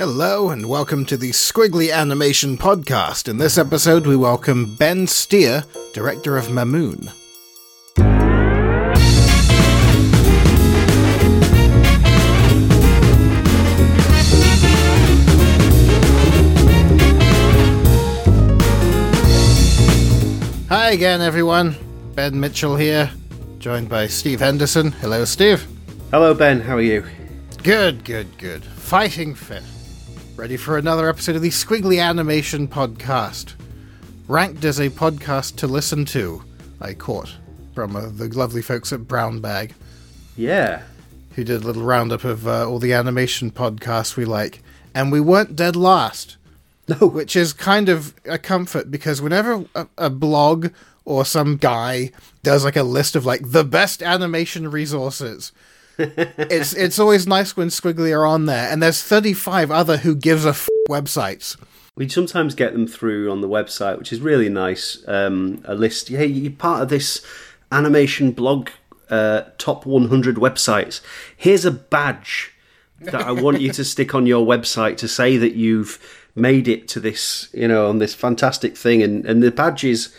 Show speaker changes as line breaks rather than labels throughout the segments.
Hello, and welcome to the Squiggly Animation Podcast. In this episode, we welcome Ben Steer, director of Mamoon. Hi again, everyone. Ben Mitchell here, joined by Steve Henderson. Hello, Steve.
Hello, Ben. How are you?
Good, good, good. Fighting fit. Ready for another episode of the Squiggly Animation Podcast. Ranked as a podcast to listen to, I caught from uh, the lovely folks at Brown Bag,
Yeah.
who did a little roundup of uh, all the animation podcasts we like. And we weren't dead last,
No.
which is kind of a comfort because whenever a, a blog or some guy does like a list of like the best animation resources, it's it's always nice when Squiggly are on there, and there's 35 other who gives a f- websites.
We sometimes get them through on the website, which is really nice. Um, a list. Hey, you're part of this animation blog uh, top 100 websites. Here's a badge that I want you to stick on your website to say that you've made it to this, you know, on this fantastic thing. And, and the badge is,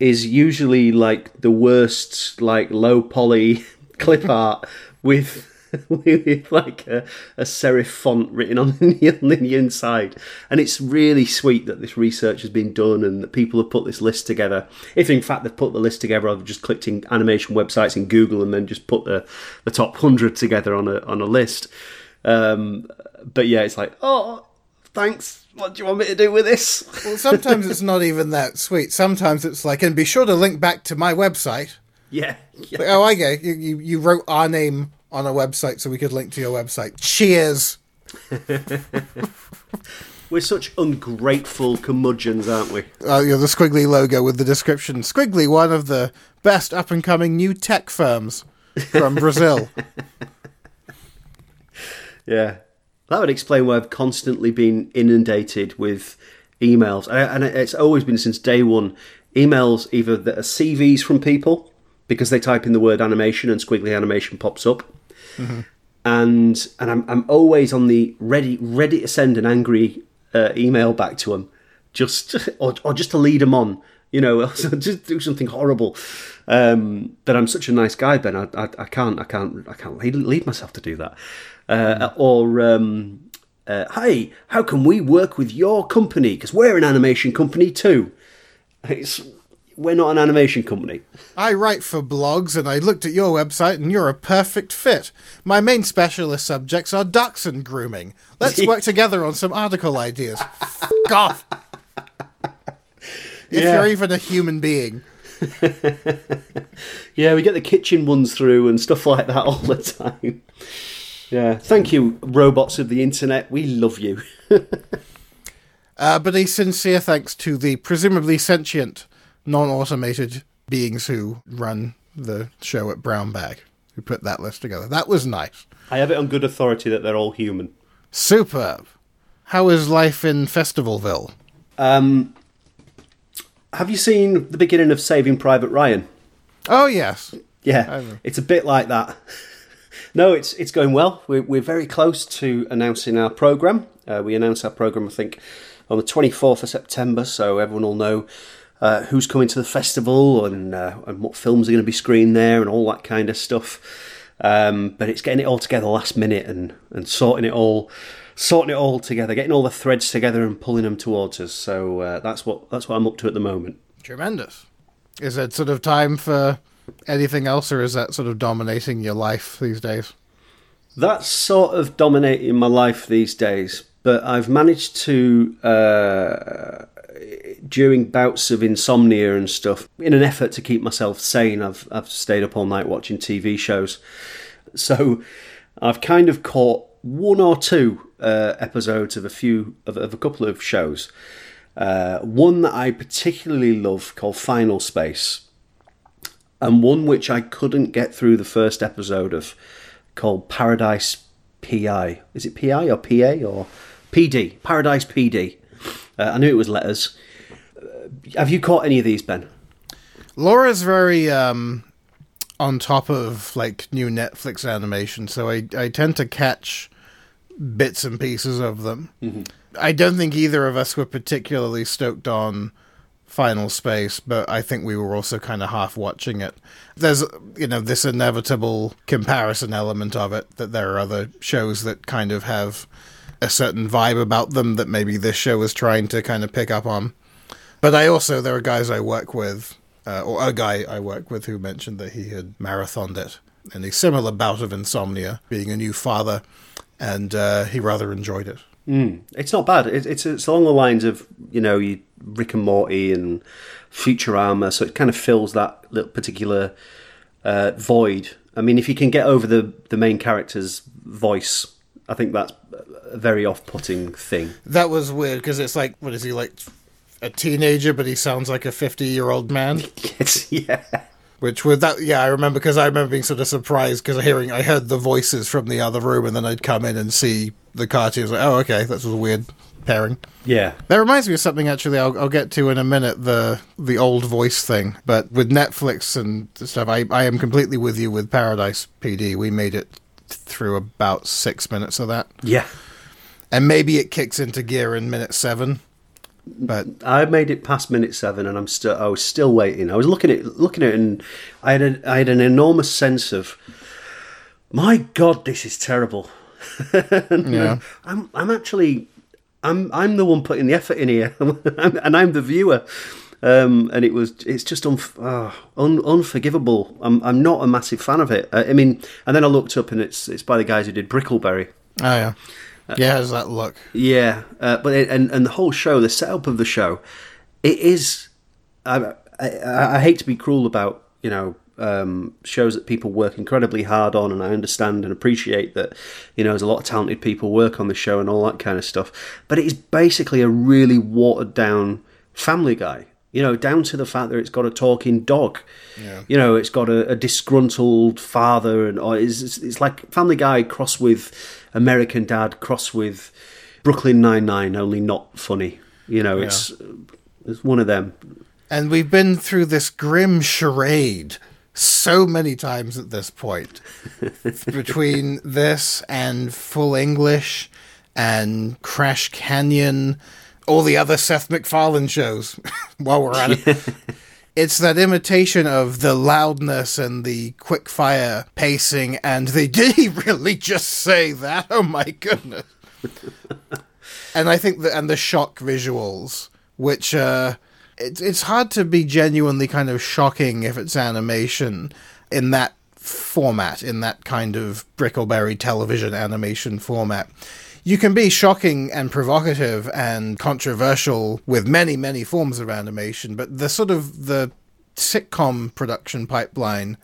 is usually like the worst, like low poly clip art with. with like a, a serif font written on the, on the inside. And it's really sweet that this research has been done and that people have put this list together. If in fact they've put the list together, I've just clicked in animation websites in Google and then just put the, the top 100 together on a, on a list. Um, but yeah, it's like, oh, thanks. What do you want me to do with this?
Well, sometimes it's not even that sweet. Sometimes it's like, and be sure to link back to my website.
yeah. yeah.
Like, oh, I you, you. You wrote our name on a website so we could link to your website. Cheers.
We're such ungrateful curmudgeons, aren't we?
Uh, you know, the Squiggly logo with the description. Squiggly, one of the best up and coming new tech firms from Brazil.
Yeah. That would explain why I've constantly been inundated with emails. And it's always been since day one emails either that are CVs from people because they type in the word animation and squiggly animation pops up. And and I'm, I'm always on the ready ready to send an angry uh, email back to them, just or, or just to lead them on, you know, just do something horrible. Um, but I'm such a nice guy, Ben. I, I, I can't I can't I can't lead, lead myself to do that. Uh, Or um, uh, hey, how can we work with your company? Because we're an animation company too. It's we're not an animation company.
I write for blogs and I looked at your website and you're a perfect fit. My main specialist subjects are ducks and grooming. Let's work together on some article ideas. F off. If
Yeah.
you're even a human being.
Yeah, we get the kitchen ones through and stuff like that all the time. Yeah, thank you, robots of the internet. We love you.
Uh, but a sincere thanks to the presumably sentient, non automated beings who run the show at Brown Bag, who put that list together. That was nice.
I have it on good authority that they're all human.
Superb. How is life in Festivalville?
Um, have you seen the beginning of Saving Private Ryan?
Oh, yes.
Yeah, it's a bit like that. no, it's it's going well. We're we're very close to announcing our program. Uh, we announce our program, I think, on the twenty fourth of September, so everyone will know uh, who's coming to the festival and uh, and what films are going to be screened there and all that kind of stuff. Um, but it's getting it all together last minute and and sorting it all. Sorting it all together, getting all the threads together and pulling them towards us. So uh, that's what that's what I'm up to at the moment.
Tremendous. Is it sort of time for anything else, or is that sort of dominating your life these days?
That's sort of dominating my life these days, but I've managed to, uh, during bouts of insomnia and stuff, in an effort to keep myself sane, I've, I've stayed up all night watching TV shows. So I've kind of caught one or two uh, episodes of a few, of, of a couple of shows. Uh, one that I particularly love called Final Space and one which I couldn't get through the first episode of called Paradise PI. Is it PI or PA or PD? Paradise PD. Uh, I knew it was letters. Uh, have you caught any of these, Ben?
Laura's very um, on top of like new Netflix animation, so I I tend to catch bits and pieces of them. I don't think either of us were particularly stoked on Final Space, but I think we were also kind of half watching it. There's, you know, this inevitable comparison element of it that there are other shows that kind of have a certain vibe about them that maybe this show was trying to kind of pick up on. But I also, there are guys I work with, uh, or a guy I work with who mentioned that he had marathoned it in a similar bout of insomnia, being a new father, and uh, he rather enjoyed it.
Mm. It's not bad. It, it's it's along the lines of you know you, Rick and Morty and Futurama, so it kind of fills that little particular uh, void. I mean, if you can get over the the main character's voice, I think that's very off-putting thing.
That was weird because it's like, what is he like? A teenager, but he sounds like a fifty-year-old man.
Yeah.
Which was that, yeah, I remember because I remember being sort of surprised because hearing I heard the voices from the other room, and then I'd come in and see the cartoons. Like, oh, okay, that was a weird pairing.
Yeah.
That reminds me of something actually I'll, I'll get to in a minute the the old voice thing. But with Netflix and stuff, I I am completely with you with Paradise PD. We made it through about six minutes of that,
Yeah.
And maybe it kicks into gear in minute seven. But
I made it past minute seven, and I'm still. I was still waiting. I was looking at looking at it, and I had a, I had an enormous sense of, my God, this is terrible.
yeah,
I'm I'm actually I'm I'm the one putting the effort in here, and I'm the viewer. Um, and it was it's just unf- ah, un- unforgivable. I'm I'm not a massive fan of it. I, I mean, and then I looked up and it's it's by the guys who did Brickleberry.
oh yeah, yeah. How's that look?
Yeah, uh, but it, and and the whole show, the setup of the show, it is. I, I, I hate to be cruel about you know um, shows that people work incredibly hard on, and I understand and appreciate that you know there's a lot of talented people work on the show and all that kind of stuff. But it is basically a really watered down Family Guy. You know, down to the fact that it's got a talking dog.
Yeah.
You know, it's got a, a disgruntled father, and or it's, it's, it's like Family Guy cross with American Dad, cross with Brooklyn Nine Nine, only not funny. You know, it's uh, it's one of them.
And we've been through this grim charade so many times at this point. Between this and Full English and Crash Canyon, all the other Seth MacFarlane shows while we're at it. It's that imitation of the loudness and the quick fire pacing and the did he really just say that? Oh my goodness. and I think that and the shock visuals, which uh it's it's hard to be genuinely kind of shocking if it's animation in that format, in that kind of Brickleberry television animation format. You can be shocking and provocative and controversial with many, many forms of animation, but the sort of the sitcom production pipeline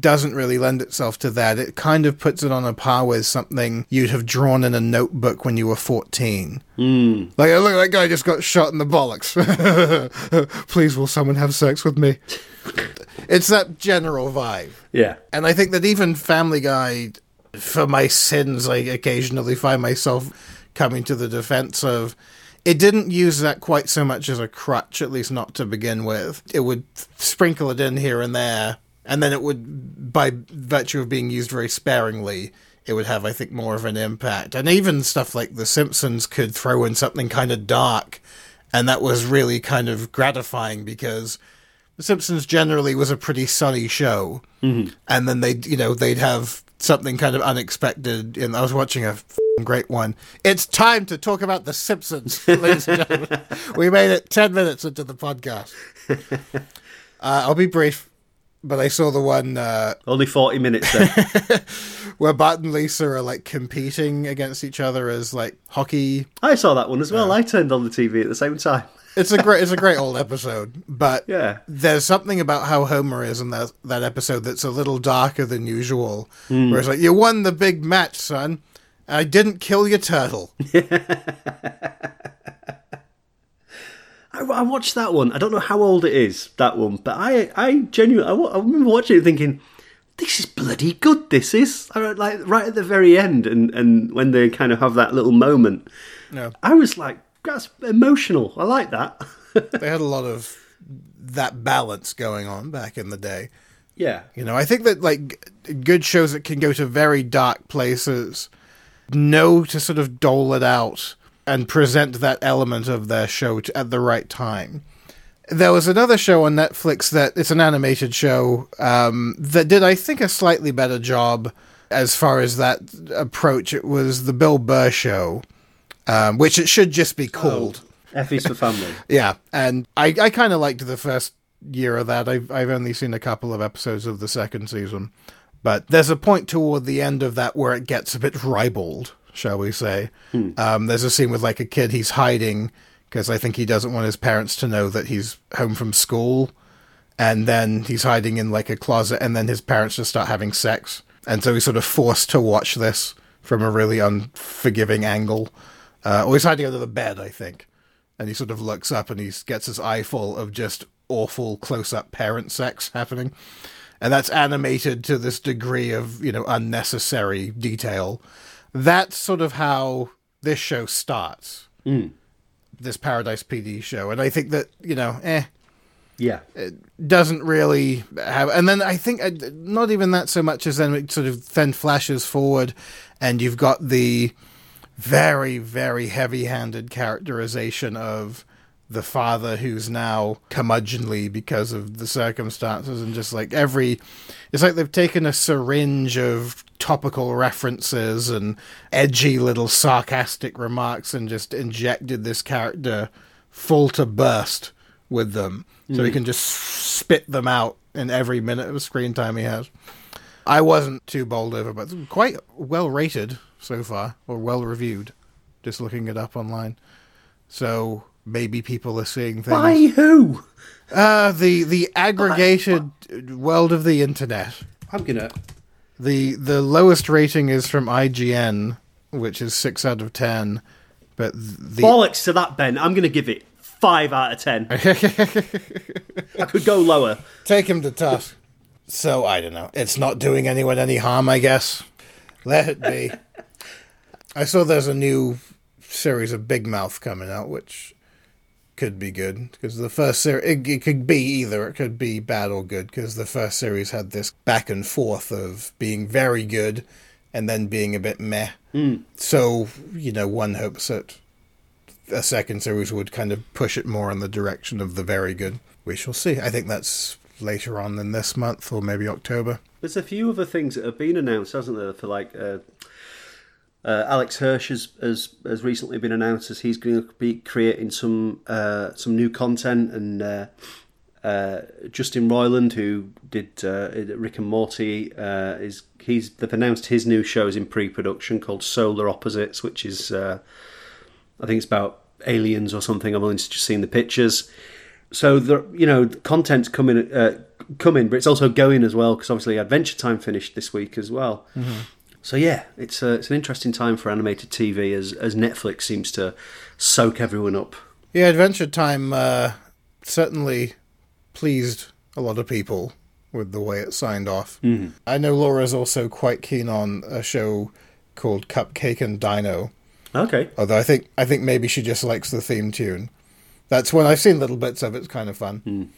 doesn't really lend itself to that. It kind of puts it on a par with something you'd have drawn in a notebook when you were 14.
Mm.
Like, oh, look, that guy just got shot in the bollocks. Please, will someone have sex with me? it's that general vibe.
Yeah,
And I think that even Family Guy, for my sins, I occasionally find myself coming to the defense of. It didn't use that quite so much as a crutch, at least not to begin with. It would sprinkle it in here and there, and then it would, by virtue of being used very sparingly, it would have, I think, more of an impact. And even stuff like The Simpsons could throw in something kind of dark, and that was really kind of gratifying because The Simpsons generally was a pretty sunny show, mm-hmm. and then they'd, you know, they'd have something kind of unexpected. And I was watching a great one. It's time to talk about The Simpsons, ladies and gentlemen. we made it ten minutes into the podcast. Uh, I'll be brief but I saw the one uh,
only forty minutes then.
where Bart and Lisa are like competing against each other as like hockey.
I saw that one as well. I turned on the TV at the same time.
It's a great, it's a great old episode, but
Yeah.
there's something about how Homer is in that that episode that's a little darker than usual. Where it's like, "You won the big match, son. I didn't kill your turtle."
I, I watched that one. I don't know how old it is that one, but I I genuinely I, I remember watching it thinking. This is bloody good. This is like right at the very end, and, and when they kind of have that little moment,
No,
I was like, "That's emotional." I like that.
they had a lot of that balance going on back in the day.
yeah,
You know, I think that like good shows that can go to very dark places know to sort of dole it out and present that element of their show to, at the right time. There was another show on Netflix that it's an animated show um, that did, I think, a slightly better job as far as that approach. It was the Bill Burr show, um, which it should just be called.
F Is for Family.
Yeah, and I, I kind of liked the first year of that. I've I've only seen a couple of episodes of the second season, but there's a point toward the end of that where it gets a bit ribald, shall we say? Um, there's a scene with like a kid he's hiding because I think he doesn't want his parents to know that he's home from school, and then he's hiding in like a closet, and then his parents just start having sex, and so he's sort of forced to watch this from a really unforgiving angle. Uh, or he's hiding under the bed, I think. And he sort of looks up and he gets his eye full of just awful close-up parent sex happening. And that's animated to this degree of you know unnecessary detail. That's sort of how this show starts. This paradise pd show. And i think that you know eh.
Yeah.
It doesn't really have and then i think uh, not even that so much as then it sort of then flashes forward and you've got the very very heavy-handed characterization of the father who's now curmudgeonly because of the circumstances and just like every it's like they've taken a syringe of topical references and edgy little sarcastic remarks and just injected this character full to burst with them. So he mm. can just spit them out in every minute of screen time he has. I wasn't too bowled over but quite well rated so far or well reviewed just looking it up online so maybe people are seeing things
By who?
uh, the the aggregated world of the internet.
I'm gonna.
The the lowest rating is from IGN, which is six out of ten. But the
Bollocks to that, Ben. I'm gonna give it five out of ten. I could go lower.
take him to task. So I don't know. It's not doing anyone any harm, I guess. Let it be. I saw there's a new series of Big Mouth coming out, which could be good because the first series it, it could be either. It could be bad or good because the first series had this back and forth of being very good and then being a bit meh. So you know, one hopes that a second series would kind of push it more in the direction of the very good. We shall see. I think that's later on than this month or maybe October.
There's a few other things that have been announced, hasn't there? For like, uh, uh, Alex Hirsch has, has has recently been announced as he's going to be creating some uh, some new content, and uh, uh, Justin Roiland, who did uh, Rick and Morty, uh, is he's they've announced his new show is in pre-production called Solar Opposites, which is I think it's about aliens or something. I've only just seen the pictures. So the you know the content's coming coming, but it's also going as well because obviously Adventure Time finished this week as well. So yeah, it's a, it's an interesting time for animated TV as as Netflix seems to soak everyone up.
Yeah, Adventure Time uh, certainly pleased a lot of people with the way it signed off. Mm-hmm. I know Laura's also quite keen on a show called Cupcake and Dino.
Okay,
Although I think I think maybe she just likes the theme tune. That's when I've seen little bits of it. It's kind of fun. Mm.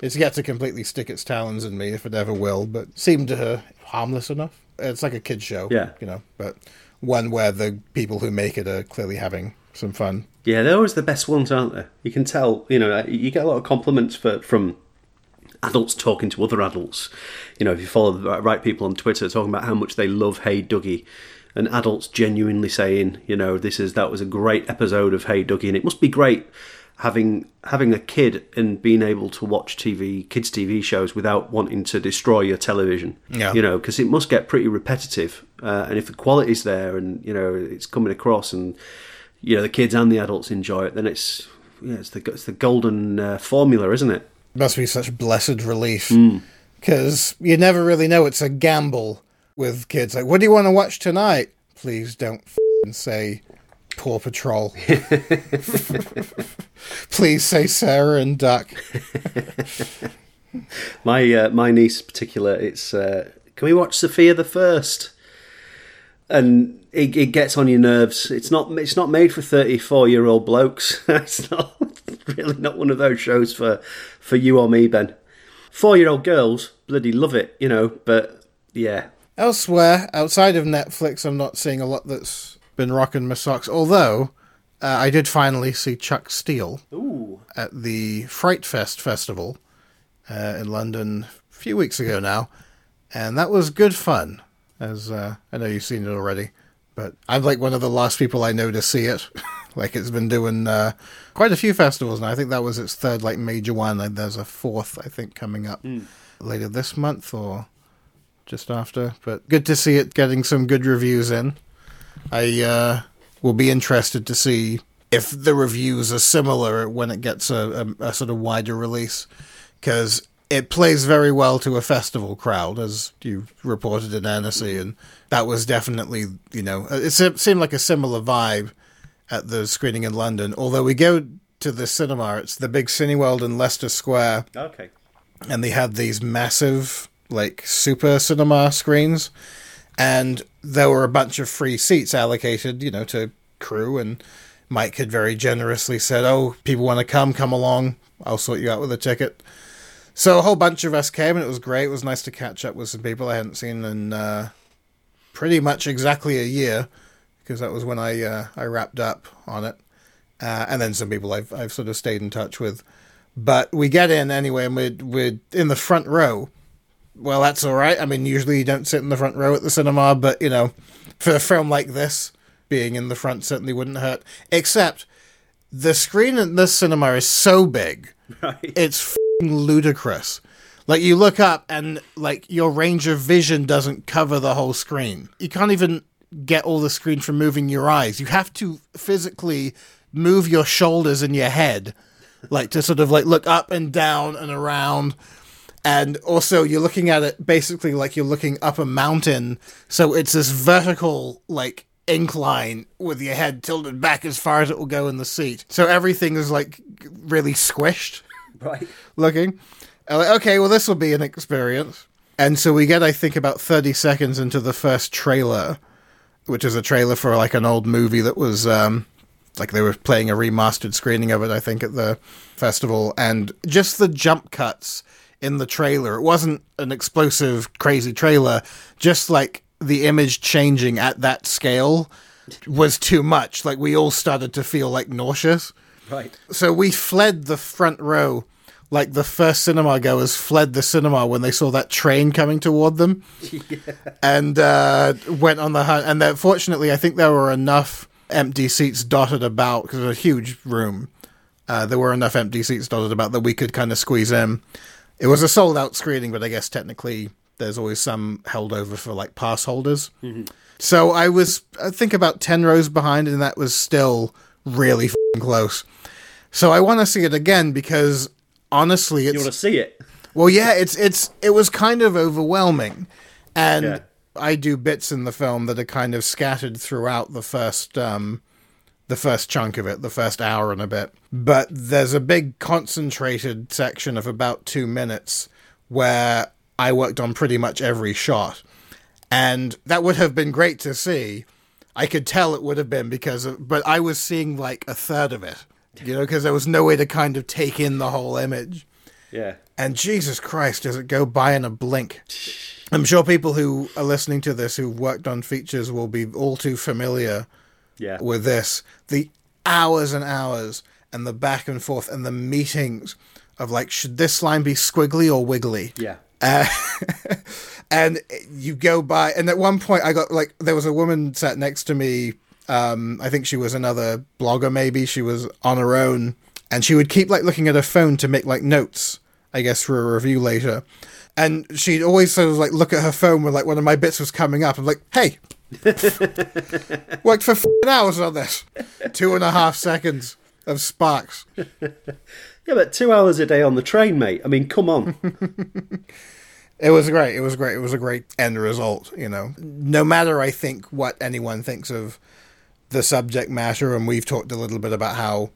It's yet to completely stick its talons in me, if it ever will, but seemed to her harmless enough. It's like a kid show,
Yeah.
you know, but one where the people who make it are clearly having some fun.
yeah, they're always the best ones, aren't they? You can tell. You know, you get a lot of compliments for from adults talking to other adults. You know, if you follow the right people on Twitter, talking about how much they love Hey Duggee, and adults genuinely saying, you know, this is that was a great episode of Hey Duggee, and it must be great having having a kid and being able to watch TV kids TV shows without wanting to destroy your television.
Yeah.
You know, because it must get pretty repetitive, uh, and if the quality's there and you know it's coming across and you know the kids and the adults enjoy it, then it's yeah, it's the it's the golden uh, formula, isn't it?
must be such blessed relief because you never really know it's a gamble with kids like what do you want to watch tonight please don't f***ing say paw patrol please say sarah and duck
My uh, my niece in particular, it's uh, can we watch Sofia the First? And it, it gets on your nerves. It's not it's not made for thirty four year old blokes. it's not it's really not one of those shows for for you or me, Ben. Four year old girls bloody love it, you know. But yeah,
elsewhere outside of netflix i'm not seeing a lot that's been rocking my socks. Although uh, I did finally see Chuck Steel
Ooh.
at the Fright Fest festival uh, in London a few weeks ago now, and that was good fun. As uh, I know you've seen it already, but I'm like one of the last people I know to see it. like it's been doing uh, quite a few festivals now. I think that was its third like major one. and There's a fourth I think coming up later this month or just after. But good to see it getting some good reviews in. I uh, will be interested to see if the reviews are similar when it gets a, a, a sort of wider release, because it plays very well to a festival crowd, as you reported in Annecy, and that was definitely, you know, it seemed like a similar vibe at the screening in London. Although we go to the cinema, it's the big Cineworld in Leicester Square,
Okay.
and they had these massive like super cinema screens and there were a bunch of free seats allocated you know to crew and mike had very generously said oh people want to come come along. I'll sort you out with a ticket. So a whole bunch of us came and it was great. It was nice to catch up with some people i hadn't seen in uh, pretty much exactly a year because that was when i uh, i wrapped up on it. Uh, and then some people I've, I've sort of stayed in touch with. But we get in anyway and we're, we're in the front row well, that's all right. I mean, usually you don't sit in the front row at the cinema, but you know, for a film like this, being in the front certainly wouldn't hurt. Except the screen in this cinema is so big,
Right.
it's fing ludicrous. Like you look up and like your range of vision doesn't cover the whole screen. You can't even get all the screen from moving your eyes. You have to physically move your shoulders and your head, like to sort of like look up and down and around and also you're looking at it basically like you're looking up a mountain. So it's this vertical like incline with your head tilted back as far as it will go in the seat. So everything is like really squished
Right.
looking. Like, okay well this will be an experience. And so we get i think about 30 seconds into the first trailer which is a trailer for like an old movie that was um like they were playing a remastered screening of it i think at the festival. And just the jump cuts in the trailer. It wasn't an explosive crazy trailer. Just like the image changing at that scale was too much. Like we all started to feel like nauseous.
Right.
so we fled the front row. Like the first cinema goers fled the cinema when they saw that train coming toward them. And uh, went on the hunt. And fortunately i think there were enough empty seats dotted about because it was a huge room. Uh, there were enough empty seats dotted about that we could kind of squeeze in it was a sold out screening but i guess technically there's always some held over for like pass holders so i was i think about 10 rows behind and that was still really fing close so I want to see it again because honestly,
You
it's
want to see it?
well, yeah, it's it's it was kind of overwhelming, and
Yeah.
I do bits in the film that are kind of scattered throughout the first um, the first chunk of it, the first hour and a bit. But there's a big concentrated section of about two minutes where I worked on pretty much every shot, and that would have been great to see. I could tell it would have been because of, but I was seeing like a third of it, you know, because there was no way to kind of take in the whole image.
Yeah.
And Jesus Christ, does it go by in a blink? I'm sure people who are listening to this who've worked on features will be all too familiar
Yeah.
with this. The hours and hours and the back and forth and the meetings of like, should this line be squiggly or wiggly?
Yeah.
Uh, and you go by, and at one point, I got like there was a woman sat next to me. Um, I think she was another blogger, maybe she was on her own, and she would keep like looking at her phone to make like notes. I guess for a review later, and she'd always sort of like look at her phone when like one of my bits was coming up. I'm like, hey, worked for hours on this, two and a half seconds of sparks.
Yeah, but two hours a day on the train, mate. I mean, come on.
It was great. It was great. It was a great end result, you know. No matter, I think, what anyone thinks of the subject matter, and we've talked a little bit about how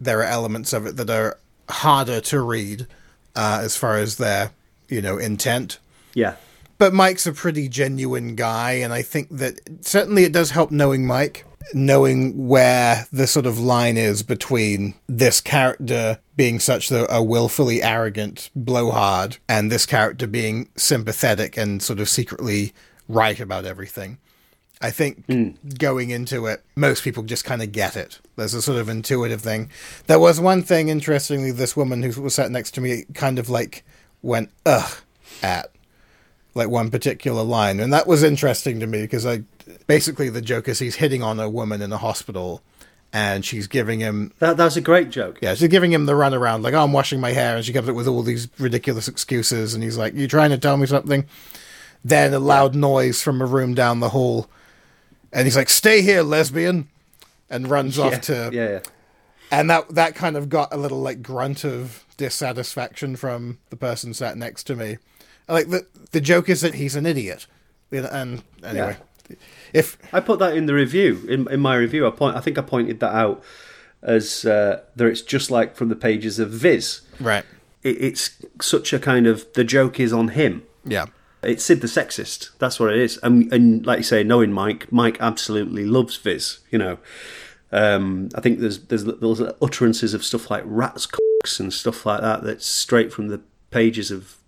there are elements of it that are harder to read uh, as far as their, you know, intent.
yeah.
But Mike's a pretty genuine guy, and I think that certainly it does help knowing Mike, knowing where the sort of line is between this character being such a, a willfully arrogant blowhard and this character being sympathetic and sort of secretly right about everything. I think hmm. going into it, most people just kind of get it. There's a sort of intuitive thing. There was one thing, interestingly, this woman who was sat next to me kind of like went, ugh, at like one particular line. And that was interesting to me because I basically the joke is he's hitting on a woman in a hospital and she's giving him
That that's a great joke.
yeah, she's giving him the runaround, like, oh, I'm washing my hair, and she comes up with all these ridiculous excuses, and he's like, "You're trying to tell me something? Then a loud noise from a room down the hall, and he's like, Stay here, lesbian, and runs
yeah,
off to
yeah, yeah.
and that that kind of got a little like grunt of dissatisfaction from the person sat next to me. Like the the joke is that he's an idiot, and anyway, if
I put that in the review. In, in my review, I point. I think I pointed that out as uh, that it's just like from the pages of Viz.
right,
It, it's such a kind of the joke is on him.
yeah,
It's Sid the sexist. That's what it is. And, and like you say, knowing Mike, Mike absolutely loves Viz. You know, um, I think there's there's those utterances of stuff like rats, cocks, and stuff like that. That's straight from the pages of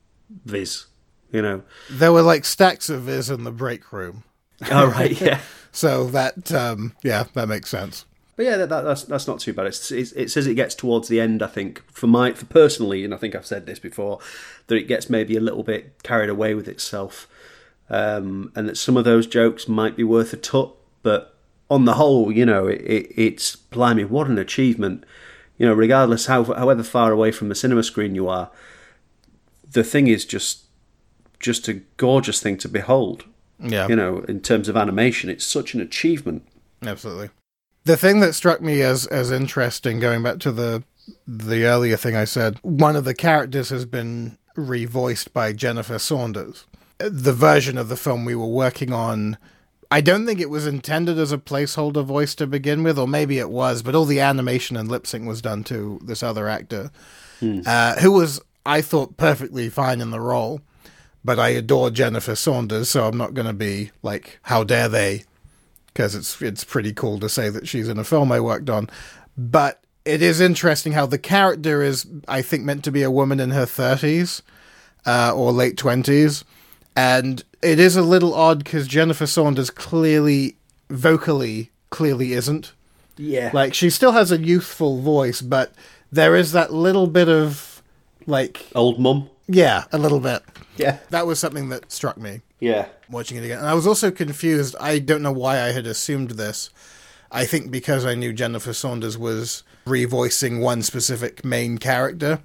Viz. You know.
there were like stacks of Viz in the break room,
All right. Yeah.
so that um, yeah, that makes sense.
But yeah, that, that, that's that's not too bad. It's, it's, it's as it gets towards the end, I think, for my for personally, and I think I've said this before, that it gets maybe a little bit carried away with itself, um, and that some of those jokes might be worth a tut. But on the whole, you know, it, it, it's blimey, what an achievement! You know, regardless how however far away from the cinema screen you are, the thing is just just a gorgeous thing to behold.
Yeah,
You know, in terms of animation, it's such an achievement.
Absolutely. The thing that struck me as as interesting, going back to the the earlier thing I said, one of the characters has been revoiced by Jennifer Saunders. The version of the film we were working on, I don't think it was intended as a placeholder voice to begin with, or maybe it was, but all the animation and lip sync was done to this other actor, uh, who was, I thought, perfectly fine in the role. But I adore Jennifer Saunders, so I'm not going to be like, how dare they because it's it's pretty cool to say that she's in a film I worked on. But it is interesting how the character is, I think, meant to be a woman in her thirties uh, or late twenties, and it is a little odd because Jennifer Saunders clearly, vocally, clearly isn't.
Yeah,
Like she still has a youthful voice, but there is that little bit of like,
old mum.
yeah, a little bit.
Yeah,
That was something that struck me
yeah.
watching it again. And I was also confused. I don't know why I had assumed this. I think because I knew Jennifer Saunders was revoicing one specific main character,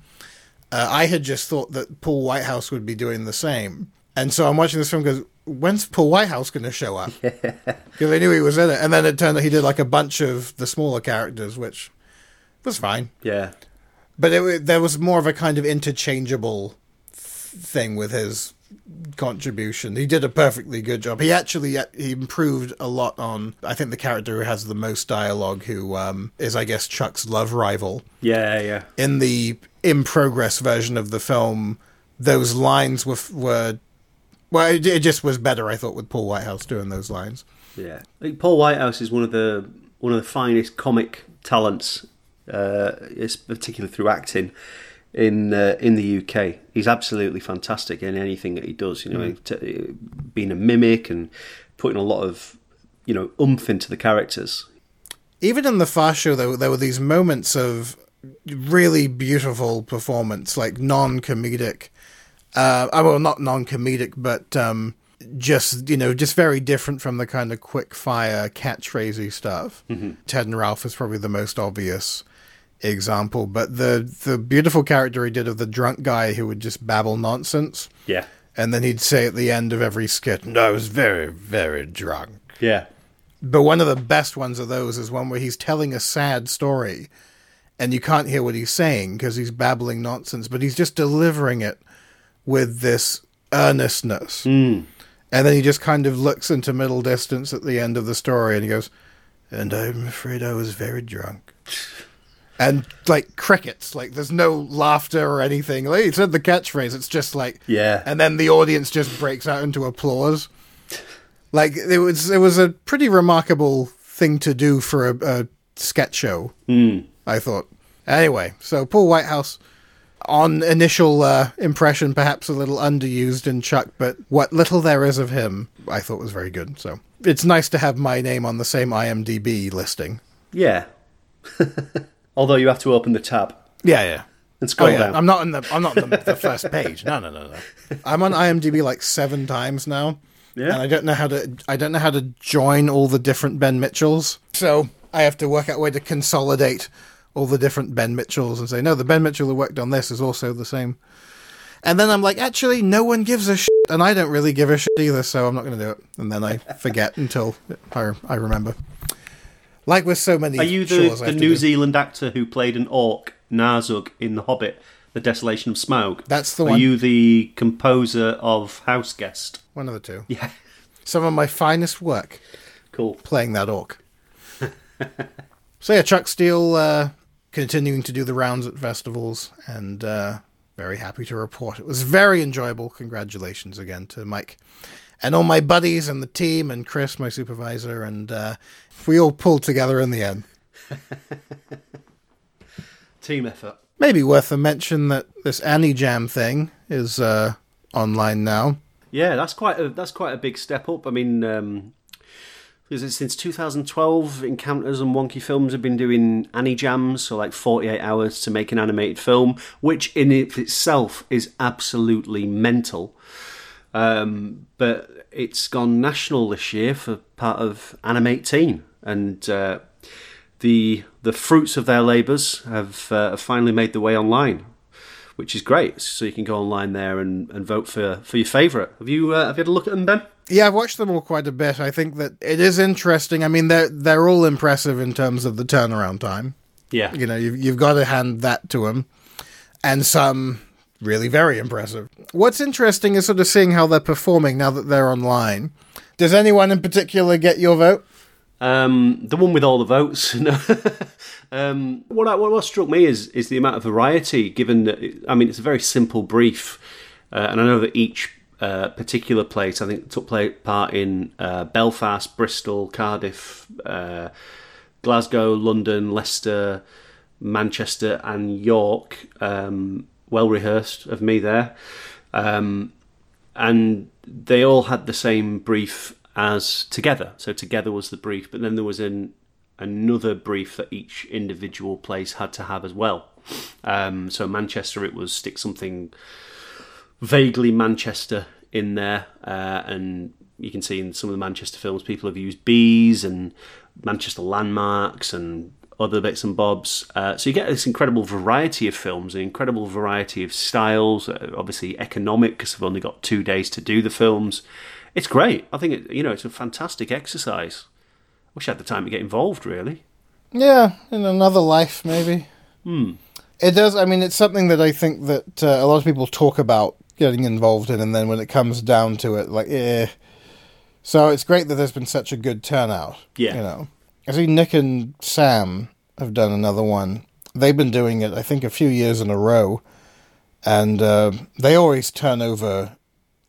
uh, I had just thought that Paul Whitehouse would be doing the same. And so I'm watching this film goes, when's Paul Whitehouse going to show up? Because I knew he was in it. And then it turned out he did like a bunch of the smaller characters, which was fine.
Yeah.
But it, there was more of a kind of interchangeable thing with his contribution. He did a perfectly good job. He actually he improved a lot on. I think the character who has the most dialogue, who um, is I guess Chuck's love rival
Yeah, yeah.
in the in progress version of the film. Those lines were were well, it, it just was better. I thought with Paul Whitehouse doing those lines.
Yeah. I think Paul Whitehouse is one of the one of the finest comic talents, uh, particularly through acting in uh, in the UK. He's absolutely fantastic in anything that he does. You know, t- being a mimic and putting a lot of you know oomph into the characters.
even in the Fast Show, though, there were these moments of really beautiful performance, like non-comedic. Uh, uh, well, not non-comedic, but um, just you know, just very different from the kind of quick-fire catchphrasey stuff. Ted and Ralph is probably the most obvious example, but the the beautiful character he did of the drunk guy who would just babble nonsense,
Yeah.
and then he'd say at the end of every skit, "No, I was very, very drunk."
Yeah.
But one of the best ones of those is one where he's telling a sad story and you can't hear what he's saying because he's babbling nonsense, but he's just delivering it with this earnestness.
Mm.
And then he just kind of looks into middle distance at the end of the story and he goes, And I'm afraid I was very drunk. And like crickets, like there's no laughter or anything. Like he said the catchphrase, it's just like
Yeah.
and then the audience just breaks out into applause. Like it was, it was a pretty remarkable thing to do for a, a sketch show.
Mm.
I thought. Anyway, so Paul Whitehouse, on initial uh, impression, perhaps a little underused in Chuck, but what little there is of him, I thought was very good. So it's nice to have my name on the same IMDb listing.
Yeah. Although you have to open the tab
Yeah, yeah.
and scroll
Oh, yeah.
down.
I'm not on the I'm not on the, the first page. No, no, no, no. I'm on IMDb like seven times now.
Yeah.
And I don't know how to I don't know how to join all the different Ben Mitchells. So I have to work out a way to consolidate all the different Ben Mitchells and say, no, the Ben Mitchell who worked on this is also the same. And then I'm like, actually, no one gives a shit, and I don't really give a shit either, so I'm not going to do it. And then I forget until I, I remember. Like with so many
Are you the, the New
do.
Zealand actor who played an orc, Narzug, in The Hobbit, The Desolation of Smaug?
That's the
Are
one.
you the composer of House Guest?
One of the two.
Yeah.
Some of my finest work.
Cool.
playing that orc. so yeah, Chuck Steel uh, continuing to do the rounds at festivals, and uh, very happy to report it was very enjoyable. Congratulations again to Mike and all my buddies and the team, and Chris, my supervisor, and uh, we all pulled together in the end.
Team effort.
Maybe worth a mention that this Annie Jam thing is uh, online now.
Yeah, that's quite a that's quite a big step up. I mean, um, since 2012, Encounters and Wonky Films have been doing Annie Jams, so like 48 hours to make an animated film, which in itself is absolutely mental. Um, but it's gone national this year for part of Animate Teen, and uh, the the fruits of their labours have, uh, have finally made their way online, which is great. So you can go online there and, and vote for, for your favourite. Have you uh, have you had a look at them, Ben?
Yeah, I've watched them all quite a bit. I think that it is interesting. I mean, they're they're all impressive in terms of the turnaround time.
Yeah,
You know, you've, you've got to hand that to them. And some really very impressive. What's interesting is sort of seeing how they're performing now that they're online. Does anyone in particular get your vote?
Um, the one with all the votes. Um, what, I, what struck me is is the amount of variety. Given that, I mean, it's a very simple brief, uh, and I know that each uh, particular place, I think, took part in uh, Belfast, Bristol, Cardiff, uh, Glasgow, London, Leicester, Manchester, and York. Um, well rehearsed of me there. Um, and they all had the same brief as together. So together was the brief, but then there was an another brief that each individual place had to have as well. Um, so Manchester, it was stick something vaguely Manchester in there, uh, and you can see in some of the Manchester films, people have used bees and Manchester landmarks and other bits and bobs. Uh, so you get this incredible variety of films, an incredible variety of styles. Uh, obviously, economic because they've only got two days to do the films. It's great. I think it, you know it's a fantastic exercise. Wish I had the time to get involved. Really.
Yeah, in another life, maybe.
Hmm.
It does. I mean, it's something that I think that uh, a lot of people talk about getting involved in, and then when it comes down to it, like, eh. So it's great that there's been such a good turnout.
Yeah.
You know, I see Nick and Sam have done another one. They've been doing it, I think, a few years in a row, and uh, they always turn over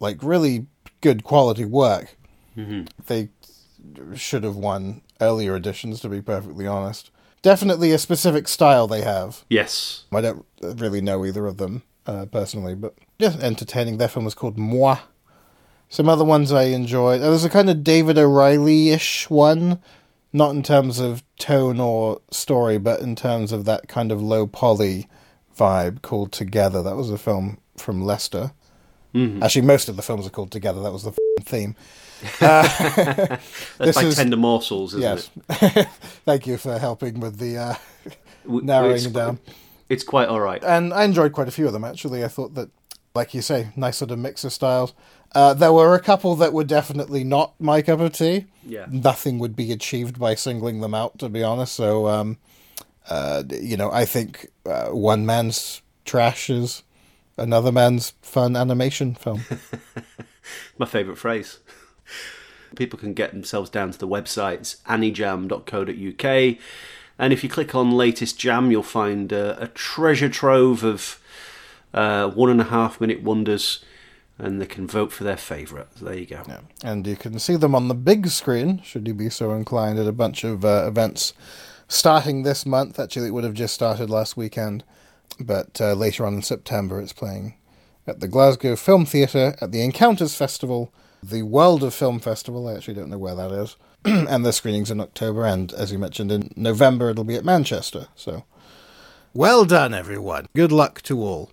like really good quality work.
Mm-hmm.
They should have won earlier editions, to be perfectly honest. Definitely a specific style they have.
Yes.
I don't really know either of them uh, personally, but yeah, entertaining. Their film was called Moi. Some other ones I enjoyed. There was a kind of David O'Reilly ish one, not in terms of tone or story, but in terms of that kind of low poly vibe called Together. That was a film from Leicester.
Mm-hmm.
Actually, most of the films are called Together. That was the theme.
That's
This
like
is-
tender morsels, isn't
Yes.
it?
Thank you for helping with the uh, narrowing
it's,
down.
It's quite all right.
and I enjoyed quite a few of them actually. I thought that, like you say, nice sort of mix of styles. Uh, there were a couple that were definitely not my cup of tea.
Yeah.
Nothing would be achieved by singling them out, to be honest. So, um, uh, you know, I think uh, one man's trash is another man's fun animation film.
My favourite phrase. People can get themselves down to the websites anniejam.co.uk, and if you click on latest jam, you'll find uh, a treasure trove of uh, one and a half minute wonders, and they can vote for their favourite. So there you go.
Yeah. And you can see them on the big screen, should you be so inclined, at a bunch of uh, events starting this month. Actually, it would have just started last weekend. but uh, later on in September it's playing at the Glasgow Film Theatre at the Encounters Festival, the World of Film Festival. I actually don't know where that is. and the screenings in October, and as you mentioned, in November it'll be at Manchester. So, well done, everyone. Good luck to all.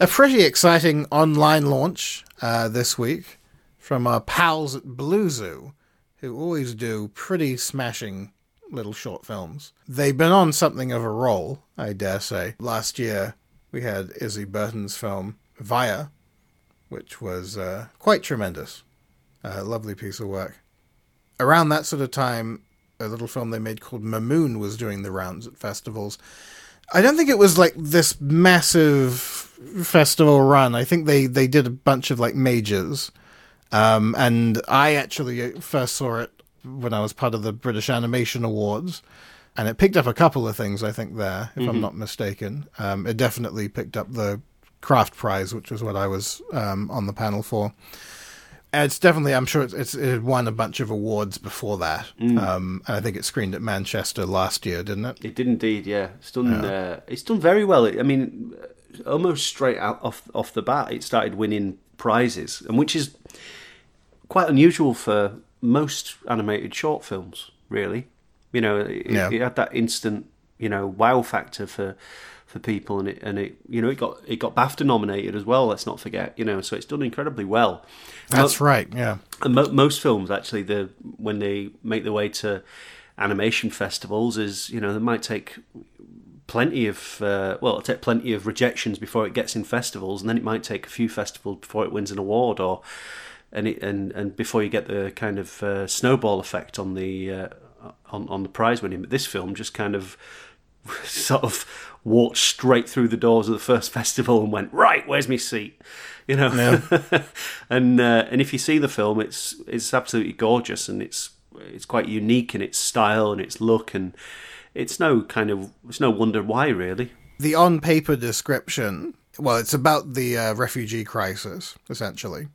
A pretty exciting online launch uh, this week from our pals at Blue Zoo, who always do pretty smashing little short films. They've been on something of a roll, I dare say. Last year we had Izzy Burton's film Via, which was uh, quite tremendous. A lovely piece of work. Around that sort of time, a little film they made called Mamoon was doing the rounds at festivals. I don't think it was like this massive festival run. I think they, they did a bunch of like majors. Um, and I actually first saw it when I was part of the British Animation Awards. And it picked up a couple of things, I think, there, if mm-hmm. I'm not mistaken. Um, it definitely picked up the Craft Prize, which was what I was um, on the panel for. It's definitely, I'm sure it's, it's, it won a bunch of awards before that. Mm. Um, and I think it screened at Manchester last year, didn't it?
It did indeed, yeah. It's done. Yeah. Uh, it's done very well. I mean, almost straight out off off the bat, it started winning prizes, and which is quite unusual for most animated short films. Really, you know, it, yeah. it had that instant, you know, wow factor for for people, and it and it you know it got it got BAFTA nominated as well. Let's not forget, you know, so it's done incredibly well.
That's mo- right, yeah.
And mo- most films actually, the when they make their way to animation festivals, is you know they might take plenty of uh, well, take plenty of rejections before it gets in festivals, and then it might take a few festivals before it wins an award, or and it, and and before you get the kind of uh, snowball effect on the uh, on on the prize winning. But this film just kind of sort of walked straight through the doors of the first festival and went right. Where's my seat? You know, yeah. and uh, and if you see the film, it's it's absolutely gorgeous and it's it's quite unique in its style and its look and it's no kind of it's no wonder why really.
The on paper description, well, it's about the uh, refugee crisis essentially,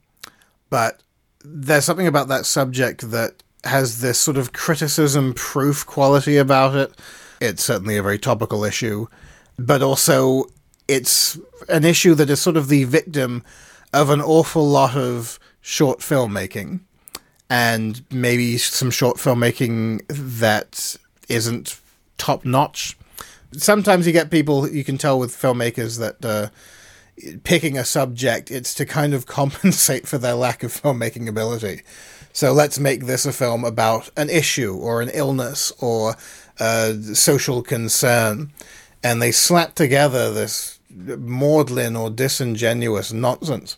but there's something about that subject that has this sort of criticism proof quality about it it's certainly a very topical issue, but also it's an issue that is sort of the victim of an awful lot of short filmmaking and maybe some short filmmaking that isn't top notch. Sometimes you get people you can tell with filmmakers that uh, picking a subject, it's to kind of compensate for their lack of filmmaking ability. So let's make this a film about an issue or an illness or uh, social concern, and they slap together this maudlin or disingenuous nonsense.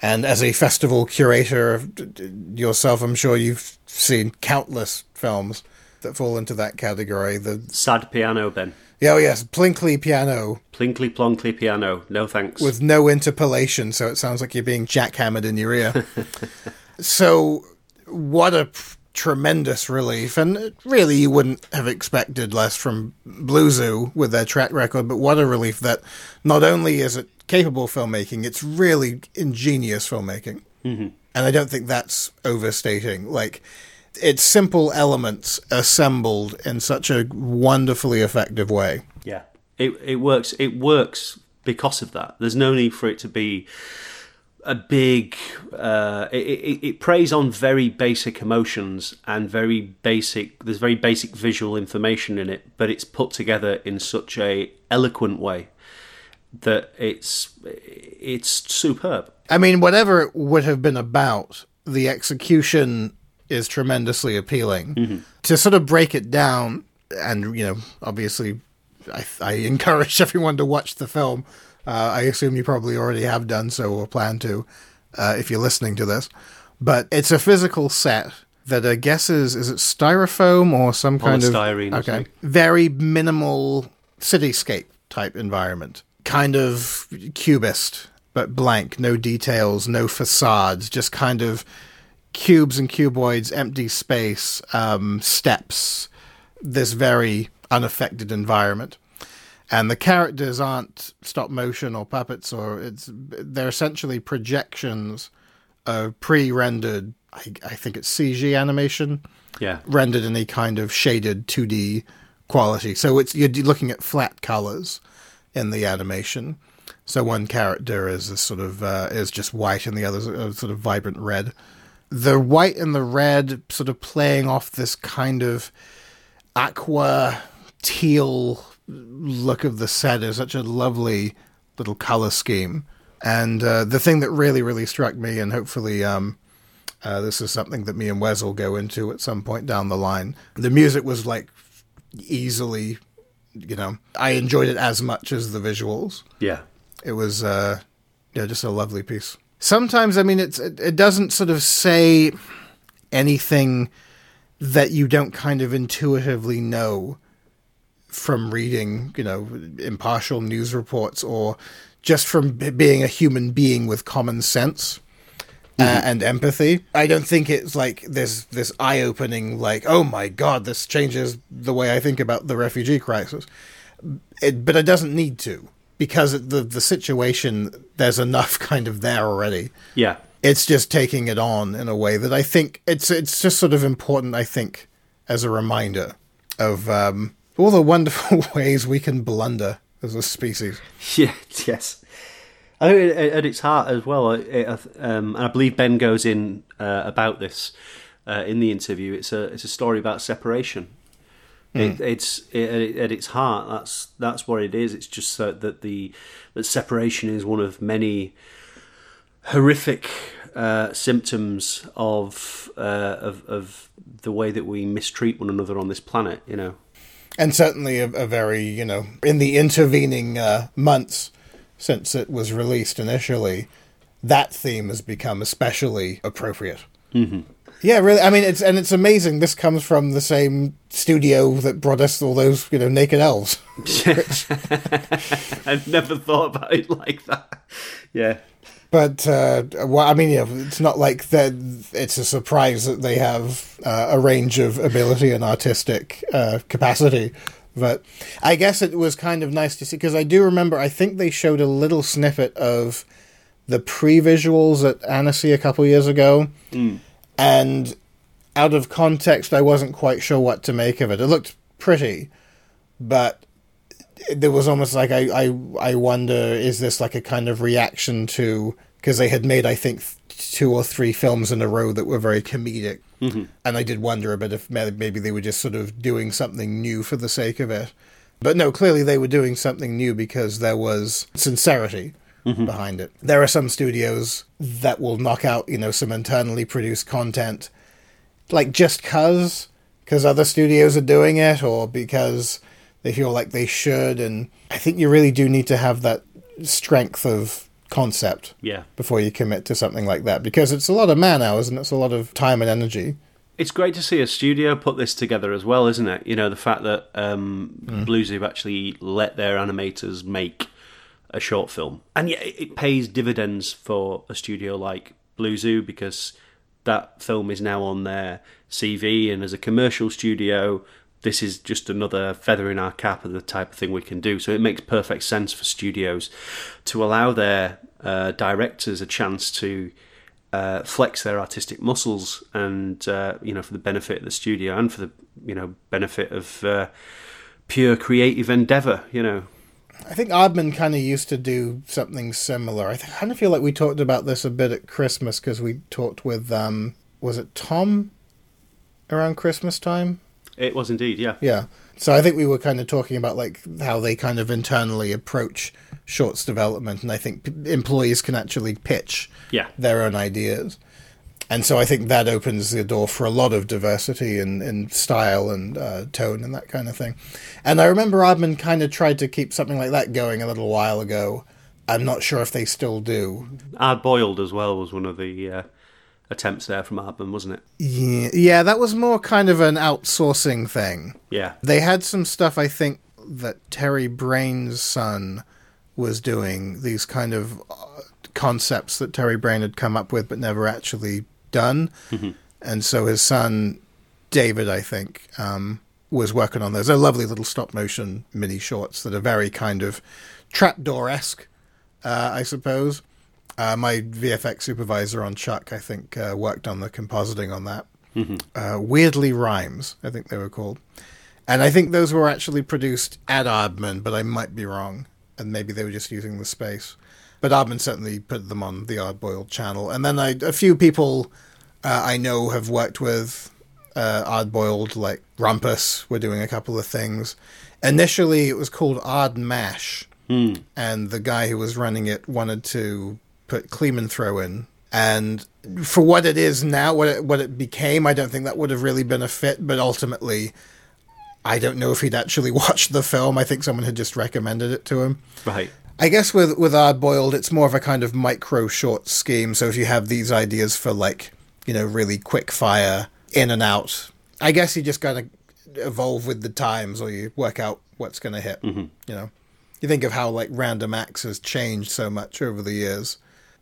And as a festival curator yourself, I'm sure you've seen countless films that fall into that category. The
sad piano, Ben.
Yeah, oh yes, plinkly piano.
Plinkly plonkly piano. No thanks.
With no interpolation, so it sounds like you're being jackhammered in your ear. so, what a tremendous relief, and really you wouldn't have expected less from Blue Zoo with their track record. But what a relief that not only is it capable filmmaking, it's really ingenious filmmaking, mm-hmm. and I don't think that's overstating. Like it's simple elements assembled in such a wonderfully effective way.
Yeah, it it works. It works because of that. There's no need for it to be a big uh, it, it, it, preys on very basic emotions and very basic there's very basic visual information in it but it's put together in such a eloquent way that it's it's superb
i mean whatever it would have been about the execution is tremendously appealing mm-hmm. to sort of break it down and you know obviously I, I encourage everyone to watch the film uh, I assume you probably already have done so or plan to uh, if you're listening to this. But it's a physical set that I guess is is it styrofoam or some kind of
okay,
very minimal cityscape type environment, kind of cubist but blank, no details, no facades, just kind of cubes and cuboids, empty space, um, steps. This very unaffected environment and the characters aren't stop motion or puppets or it's they're essentially projections of pre-rendered I, I, think it's CG animation
yeah
rendered in a kind of shaded 2D quality so it's you're looking at flat colors in the animation. So one character is a sort of uh, is just white, and the other's a sort of vibrant red. The white and the red sort of playing off this kind of aqua teal look of the set is such a lovely little color scheme. And uh, the thing that really, really struck me, and hopefully um, uh, this is something that me and Wes will go into at some point down the line, the music was like easily, you know, I enjoyed it as much as the visuals.
Yeah.
It was, uh, yeah, just a lovely piece. Sometimes, I mean, it's it, it doesn't sort of say anything that you don't kind of intuitively know from reading, you know, impartial news reports or just from b- being a human being with common sense. Uh, and empathy. I don't think it's like this this eye opening like oh my god this changes the way I think about the refugee crisis. It, but it doesn't need to because the the situation there's enough kind of there already.
Yeah.
It's just taking it on in a way that I think it's it's just sort of important. I think as a reminder of um, all the wonderful ways we can blunder as a species.
Yeah, yes. I think at its heart as well, it, um, and I believe Ben goes in uh, about this uh, in the interview. It's a it's a story about separation. Mm. It, it's it, at its heart. That's that's what it is. It's just that, that the that separation is one of many horrific uh, symptoms of, uh, of of the way that we mistreat one another on this planet. You know,
and certainly a, a very you know in the intervening uh, months since it was released initially, that theme has become especially appropriate.
Mm-hmm.
Yeah, really. I mean, it's and it's amazing. This comes from the same studio that brought us all those, you know, naked elves.
I've never thought about it like that. Yeah,
but uh, well, I mean, yeah, it's not like that. It's a surprise that they have uh, a range of ability and artistic uh, capacity but I guess it was kind of nice to see because I do remember. I think they showed a little snippet of the pre-visuals at Annecy a couple years ago,
mm.
and out of context, I wasn't quite sure what to make of it. It looked pretty, but there was almost like I I I wonder is this like a kind of reaction to because they had made I think two or three films in a row that were very comedic
Mm-hmm.
And I did wonder a bit if maybe they were just sort of doing something new for the sake of it. But no, clearly they were doing something new because there was sincerity
mm-hmm.
behind it. There are some studios that will knock out, you know, some internally produced content, like just cause, because other studios are doing it, or because they feel like they should. And I think you really do need to have that strength of concept
yeah.
before you commit to something like that because it's a lot of man hours and it's a lot of time and energy.
It's great to see a studio put this together as well, isn't it? You know, the fact that um, mm. Blue Zoo actually let their animators make a short film. And yet it pays dividends for a studio like Blue Zoo because that film is now on their CV and as a commercial studio this is just another feather in our cap of the type of thing we can do. So it makes perfect sense for studios to allow their uh, directors a chance to uh, flex their artistic muscles, and uh, you know, for the benefit of the studio and for the you know benefit of uh, pure creative endeavor. You know.
I think Aardman kind of used to do something similar. I kind of feel like we talked about this a bit at Christmas because we talked with, um, was it Tom around Christmas time?
It was indeed, yeah.
Yeah. So I think we were kind of talking about like how they kind of internally approach shorts development, and I think p- employees can actually pitch
yeah.
their own ideas. And so I think that opens the door for a lot of diversity in, in style and uh, tone and that kind of thing. And I remember Aardman kind of tried to keep something like that going a little while ago. I'm not sure if they still do.
AardBoiled as well was one of the uh, attempts there from Aardman, wasn't it?
Yeah, yeah, that was more kind of an outsourcing thing.
Yeah.
They had some stuff, I think, that Terry Brain's son was doing, these kind of uh, concepts that Terry Brain had come up with but never actually done.
Mm-hmm.
And so his son, David, I think, um, was working on those. They're lovely little stop motion mini shorts that are very kind of trapdoor esque, uh, I suppose. Uh, my VFX supervisor on Chuck, I think, uh, worked on the compositing on that.
Mm-hmm.
Uh, Weirdly Rhymes, I think they were called. And I think those were actually produced at Aardman, but I might be wrong. and maybe they were just using the space. But Aardman certainly put them on the AardBoiled channel, and then I, a few people uh, I know have worked with uh, AardBoiled, like Rumpus, were doing a couple of things. Initially, it was called Ard Mash, and the guy who was running it wanted to put Kleeman throw in. And for what it is now, what it, what it became, I don't think that would have really been a fit. But ultimately, I don't know if he'd actually watched the film. I think someone had just recommended it to him.
Right.
I guess with with AardBoiled, it's more of a kind of micro short scheme. So if you have these ideas for like you know really quick fire in and out, I guess you just kind of evolve with the times, or you work out what's going to hit. Mm-hmm. You know, you think of how like Random Acts has changed so much over the years,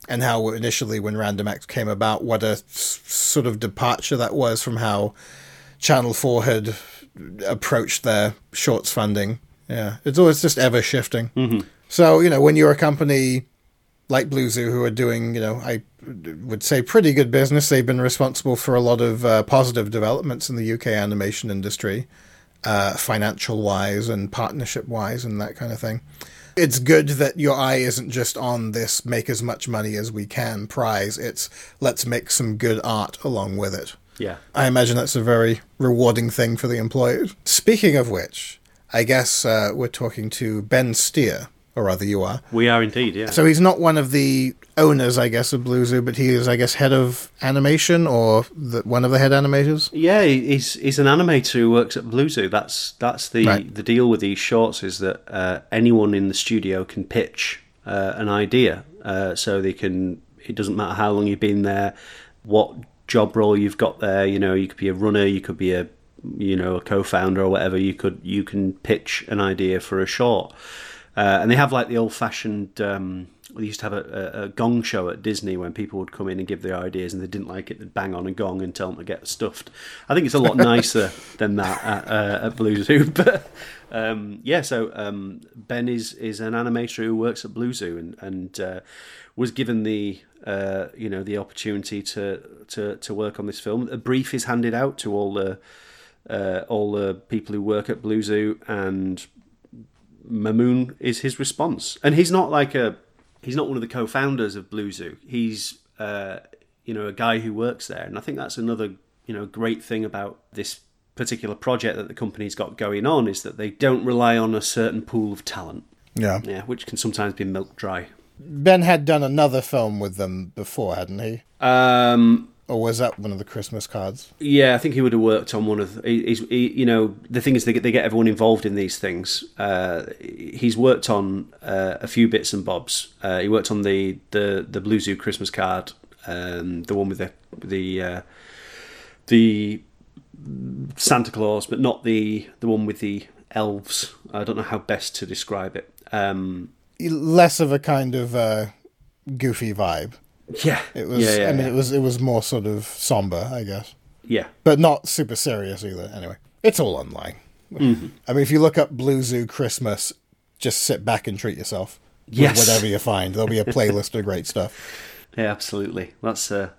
and how initially when Random Acts came about, what a s- sort of departure that was from how Channel Four had approached their shorts funding. Yeah, it's always just ever shifting. So you know, when you're a company like Blue Zoo who are doing, you know, I would say pretty good business. They've been responsible for a lot of uh, positive developments in the UK animation industry, uh, financial wise and partnership wise, and that kind of thing. It's good that your eye isn't just on this make as much money as we can prize. It's let's make some good art along with it.
Yeah.
I imagine that's a very rewarding thing for the employees. Speaking of which, I guess uh, we're talking to Ben Steer, or rather you are.
We are indeed, yeah.
So he's not one of the owners, I guess, of Blue Zoo, but he is, I guess, head of animation or the, one of the head animators.
Yeah, he's he's an animator who works at Blue Zoo. That's that's the
Right.
the deal with these shorts is that uh, anyone in the studio can pitch uh, an idea, uh, so they can. It doesn't matter how long you've been there, what job role you've got there. You know, you could be a runner, you could be a you know a co-founder or whatever. You could you can pitch an idea for a short, uh, and they have like the old-fashioned. Um, we used to have a, a, a gong show at Disney when people would come in and give their ideas, and they didn't like it, they'd bang on a gong and tell them to get stuffed. I think it's a lot nicer than that at, uh, at Blue Zoo. But um, yeah, so um, Ben is is an animator who works at Blue Zoo and and uh, was given the uh, you know the opportunity to, to to work on this film. A brief is handed out to all the uh, all the people who work at Blue Zoo, and Mamoon is his response. And he's not like a he's not one of the co-founders of Blue Zoo. He's uh, you know a guy who works there, and I think that's another you know great thing about this particular project that the company's got going on is that they don't rely on a certain pool of talent,
Yeah.
yeah, which can sometimes be milk dry.
Ben had done another film with them before, hadn't he?
Um,
Or was that one of the Christmas cards?
Yeah, I think he would have worked on one of. The, he- he's, he, you know, the thing is they get they get everyone involved in these things. Uh, he's worked on uh, a few bits and bobs. Uh, he worked on the the the Blue Zoo Christmas card, um, the one with the the uh, the Santa Claus, but not the the one with the elves. I don't know how best to describe it. Um,
Less of a kind of uh, goofy vibe.
Yeah,
It was.
Yeah, yeah,
I mean,
yeah.
it was. It was more sort of somber, I guess,
yeah.
but not super serious either. Anyway, it's all online.
Mm-hmm.
I mean, if you look up Blue Zoo Christmas, just sit back and treat yourself. with
Yes.
whatever you find, there'll be a playlist of great stuff.
Yeah, absolutely. That's uh,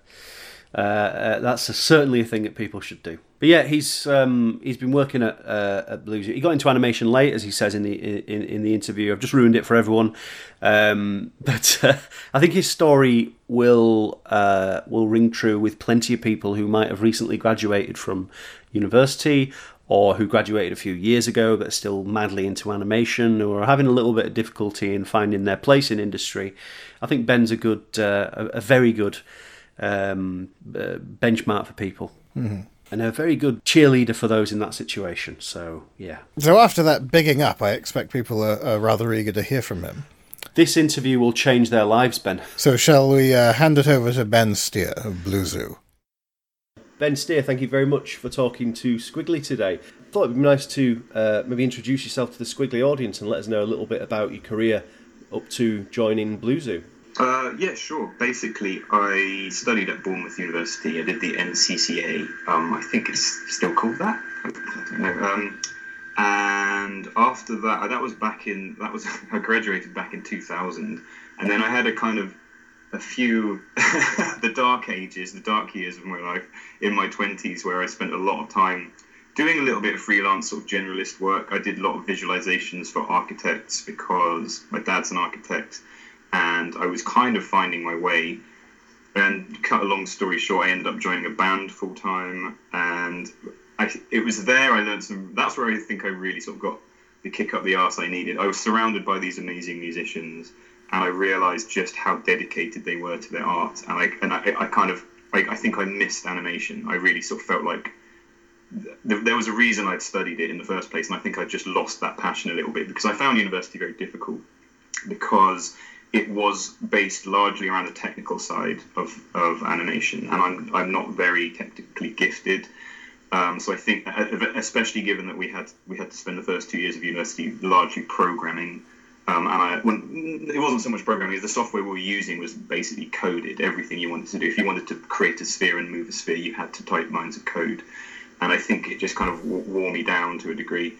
uh, uh, that's a, certainly a thing that people should do. But yeah, he's um, he's been working at uh, at Blues. He got into animation late, as he says in the in, in the interview. I've just ruined it for everyone, um, but uh, I think his story will uh, will ring true with plenty of people who might have recently graduated from university or who graduated a few years ago but are still madly into animation or are having a little bit of difficulty in finding their place in industry. I think Ben's a good, uh, a, a very good um, uh, benchmark for people. Mm-hmm. And a very good cheerleader for those in that situation. So, yeah.
So after that bigging up, I expect people are, are rather eager to hear from him.
This interview will change their lives, Ben.
So shall we uh, hand it over to Ben Steer of Blue Zoo?
Ben Steer, thank you very much for talking to Skwigly today. Thought it'd be nice to uh, maybe introduce yourself to the Skwigly audience and let us know a little bit about your career up to joining Blue Zoo.
Uh, yeah, sure. Basically, I studied at Bournemouth University. I did the NCCA. Um, I think it's still called that. Um, and after that, that was back in that was I graduated back in 2000, and then I had a kind of a few the dark ages, the dark years of my life in my 20s, where I spent a lot of time doing a little bit of freelance sort of generalist work. I did a lot of visualizations for architects because my dad's an architect, and I was kind of finding my way. And cut a long story short, I ended up joining a band full time, and I, it was there I learned some. That's where I think I really sort of got the kick up the arse I needed. I was surrounded by these amazing musicians, and I realized just how dedicated they were to their art. And I and I, I kind of I, I think I missed animation. I really sort of felt like th- there was a reason I'd studied it in the first place, and I think I just lost that passion a little bit because I found university very difficult because it was based largely around the technical side of, of animation, and I'm I'm not very technically gifted. Um, so I think, uh, especially given that we had we had to spend the first two years of university largely programming, um, and I, when, it wasn't so much programming. The software we were using was basically coded. Everything you wanted to do, if you wanted to create a sphere and move a sphere, you had to type lines of code, and I think it just kind of wore me down to a degree.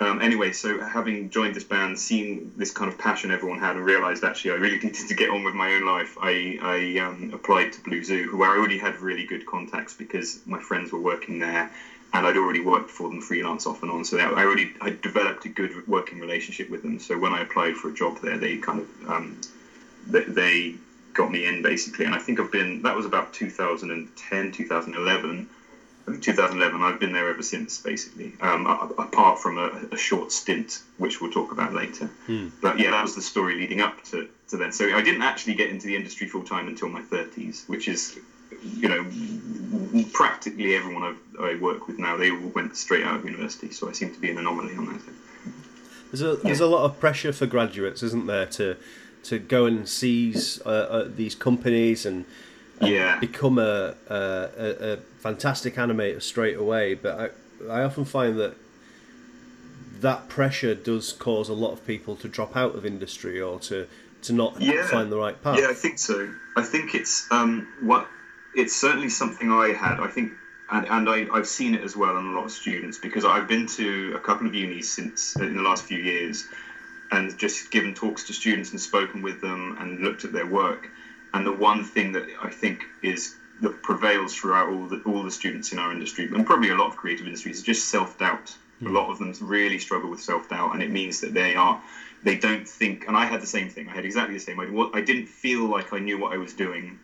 Um, anyway, so having joined this band, seen this kind of passion everyone had, and realised actually I really needed to get on with my own life, I, I um, applied to Blue Zoo, where I already had really good contacts because my friends were working there, and I'd already worked for them freelance off and on. So I already I developed a good working relationship with them. So when I applied for a job there, they kind of um, they, they got me in basically, and I think I've been that was about 2010, 2011 2011. I've been there ever since, basically. Um, apart from a, a, short stint, which we'll talk about later.
Hmm.
But yeah, that was the story leading up to, to then. So I didn't actually get into the industry full time until my 30s, which is, you know, practically everyone I've, i work with now. They all went straight out of university, so I seem to be an anomaly on that.
There's a there's a lot of pressure for graduates, isn't there, to to go and seize uh, uh, these companies and
yeah.
become a, a, a, fantastic animator straight away. But I, I often find that that pressure does cause a lot of people to drop out of industry or to, to not
yeah.
find the right path.
Yeah, I think so. I think it's um, what it's certainly something I had. I think, and, and I, I've seen it as well in a lot of students because I've been to a couple of unis since in the last few years, and just given talks to students and spoken with them and looked at their work and the one thing that I think is that prevails throughout all the all the students in our industry, and probably a lot of creative industries, is just self doubt. Mm. A lot of them really struggle with self doubt, and it means that they are they don't think. And I had the same thing. I had exactly the same. I, I didn't feel like I knew what I was doing,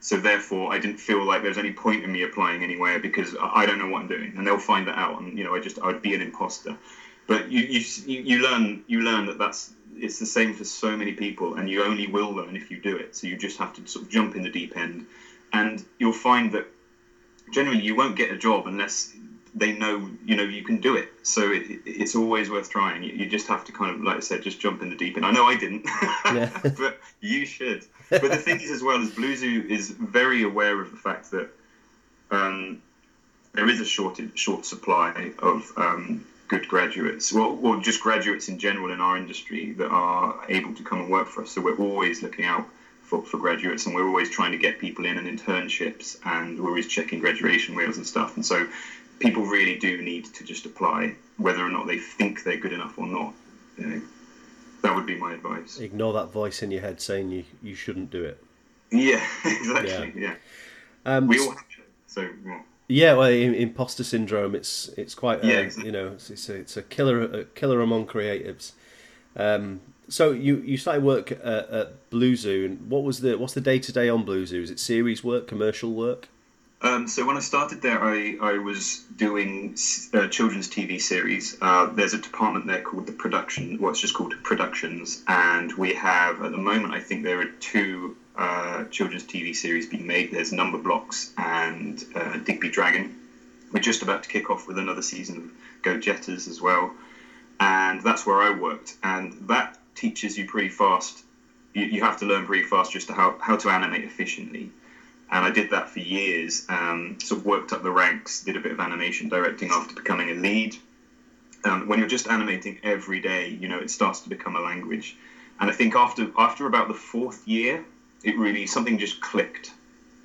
so therefore I didn't feel like there's any point in me applying anywhere because I don't know what I'm doing, and they'll find that out. And you know, I just I'd be an imposter. But you you you learn you learn that that's it's the same for so many people, and you only will learn if you do it. So you just have to sort of jump in the deep end, and you'll find that generally you won't get a job unless they know you know you can do it. So it, it's always worth trying. You, you, just have to kind of, like I said, just jump in the deep end. I know I didn't, but you should. But the thing is, as well as Blue Zoo is very aware of the fact that um, there is a short short supply of um, good graduates, well, well, just graduates in general in our industry that are able to come and work for us. So we're always looking out for, for graduates, and we're always trying to get people in and internships, and we're always checking graduation wheels and stuff. And so people really do need to just apply, whether or not they think they're good enough or not. You know, that would be my advice.
Ignore that voice in your head saying you, you shouldn't do it.
Yeah, exactly. Yeah. yeah. Um, we all have to. So. Well,
yeah, well, imposter syndrome. It's it's quite a, yeah, exactly. you know it's, a, it's a killer a killer among creatives. Um, so you you started work at, at Blue Zoo, and what was the what's the day to day on Blue Zoo? Is it series work, commercial work?
Um, so when I started there, I, I was doing uh, children's TV series. Uh, there's a department there called the production, what's well, just called productions, and we have at the moment I think there are two uh, children's TV series being made. There's Numberblocks and uh, Digby Dragon. We're just about to kick off with another season of Go Jetters as well, and that's where I worked. And that teaches you pretty fast. You, you have to learn pretty fast just to how, how to animate efficiently. And I did that for years. Um, sort of worked up the ranks, did a bit of animation directing after becoming a lead. Um, when you're just animating every day, you know it starts to become a language. And I think after after about the fourth year, it really something just clicked.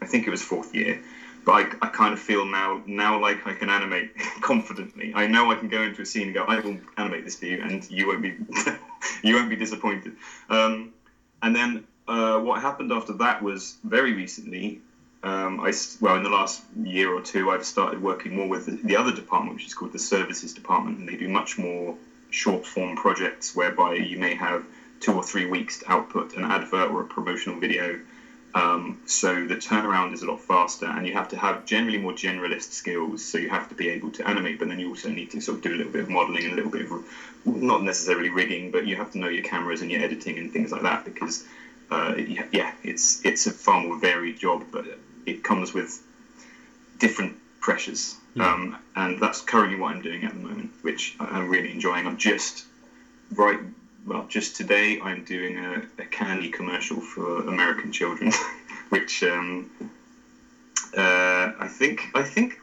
I think it was fourth year, but I, I kind of feel now now like I can animate confidently. I know I can go into a scene and go, I will animate this for you, and you won't be you won't be disappointed. Um, and then uh, what happened after that was very recently. um, I well in the last year or two I've started working more with the, the other department, which is called the services department, and they do much more short form projects whereby you may have two or three weeks to output an advert or a promotional video. Um, so the turnaround is a lot faster, and you have to have generally more generalist skills. So you have to be able to animate, but then you also need to sort of do a little bit of modeling and a little bit of not necessarily rigging, but you have to know your cameras and your editing and things like that because uh, yeah, yeah, it's it's a far more varied job, but it comes with different pressures. Um, and that's currently what I'm doing at the moment, which I'm really enjoying. I'm just right. Well, just today I'm doing a, a candy commercial for American children, which um, uh, I think I think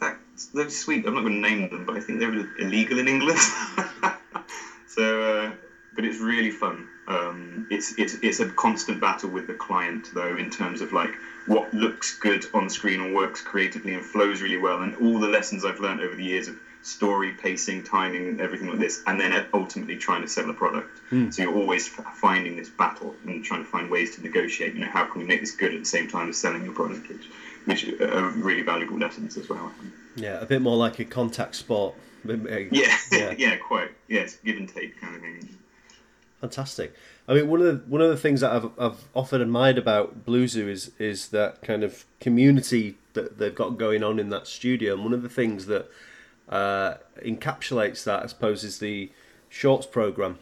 that those sweet. I'm not going to name them, but I think they're illegal in England. so, uh, but it's really fun. Um, it's it's it's a constant battle with the client though, in terms of like what looks good on screen and works creatively and flows really well, and all the lessons I've learned over the years of story, pacing, timing, and everything like this, and then ultimately trying to sell a product. Hmm. So you're always finding this battle and trying to find ways to negotiate. You know, how can we make this good at the same time as selling your product, which, which uh, are really valuable lessons as well.
Yeah, a bit more like a contact sport.
Yeah,
Yeah.
yeah, quite. Yeah, it's give and take kind of thing.
Fantastic. I mean, one of the one of the things that I've I've often admired about Blue Zoo is is that kind of community that they've got going on in that studio. And one of the things that uh, encapsulates that, I suppose, is the shorts program.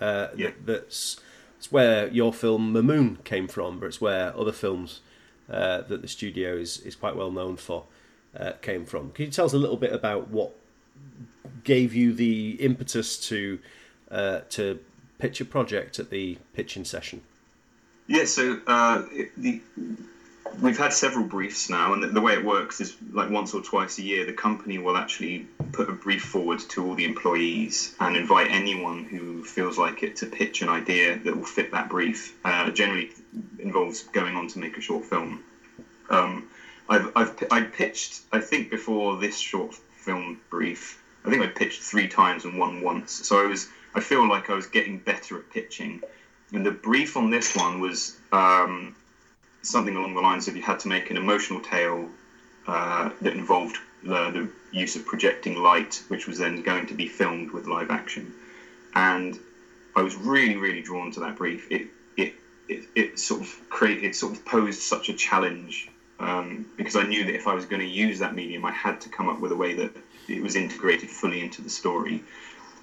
Uh,
Yeah.
that, that's where your film Mamoon came from, but it's where other films uh, that the studio is is quite well known for uh, came from. Can you tell us a little bit about what gave you the impetus to uh, to pitch a project at the pitching session?
Yeah, so uh, the we've had several briefs now, and the, the way it works is like once or twice a year, the company will actually put a brief forward to all the employees and invite anyone who feels like it to pitch an idea that will fit that brief. Uh, generally, involves going on to make a short film. Um, I've, I've I pitched I think before this short film brief. I think I pitched three times and won once. So I was I feel like I was getting better at pitching. And the brief on this one was um, something along the lines of you had to make an emotional tale uh, that involved the, the use of projecting light, which was then going to be filmed with live action. And I was really, really drawn to that brief. It it it, it sort of create it sort of posed such a challenge um, because I knew that if I was going to use that medium, I had to come up with a way that it was integrated fully into the story.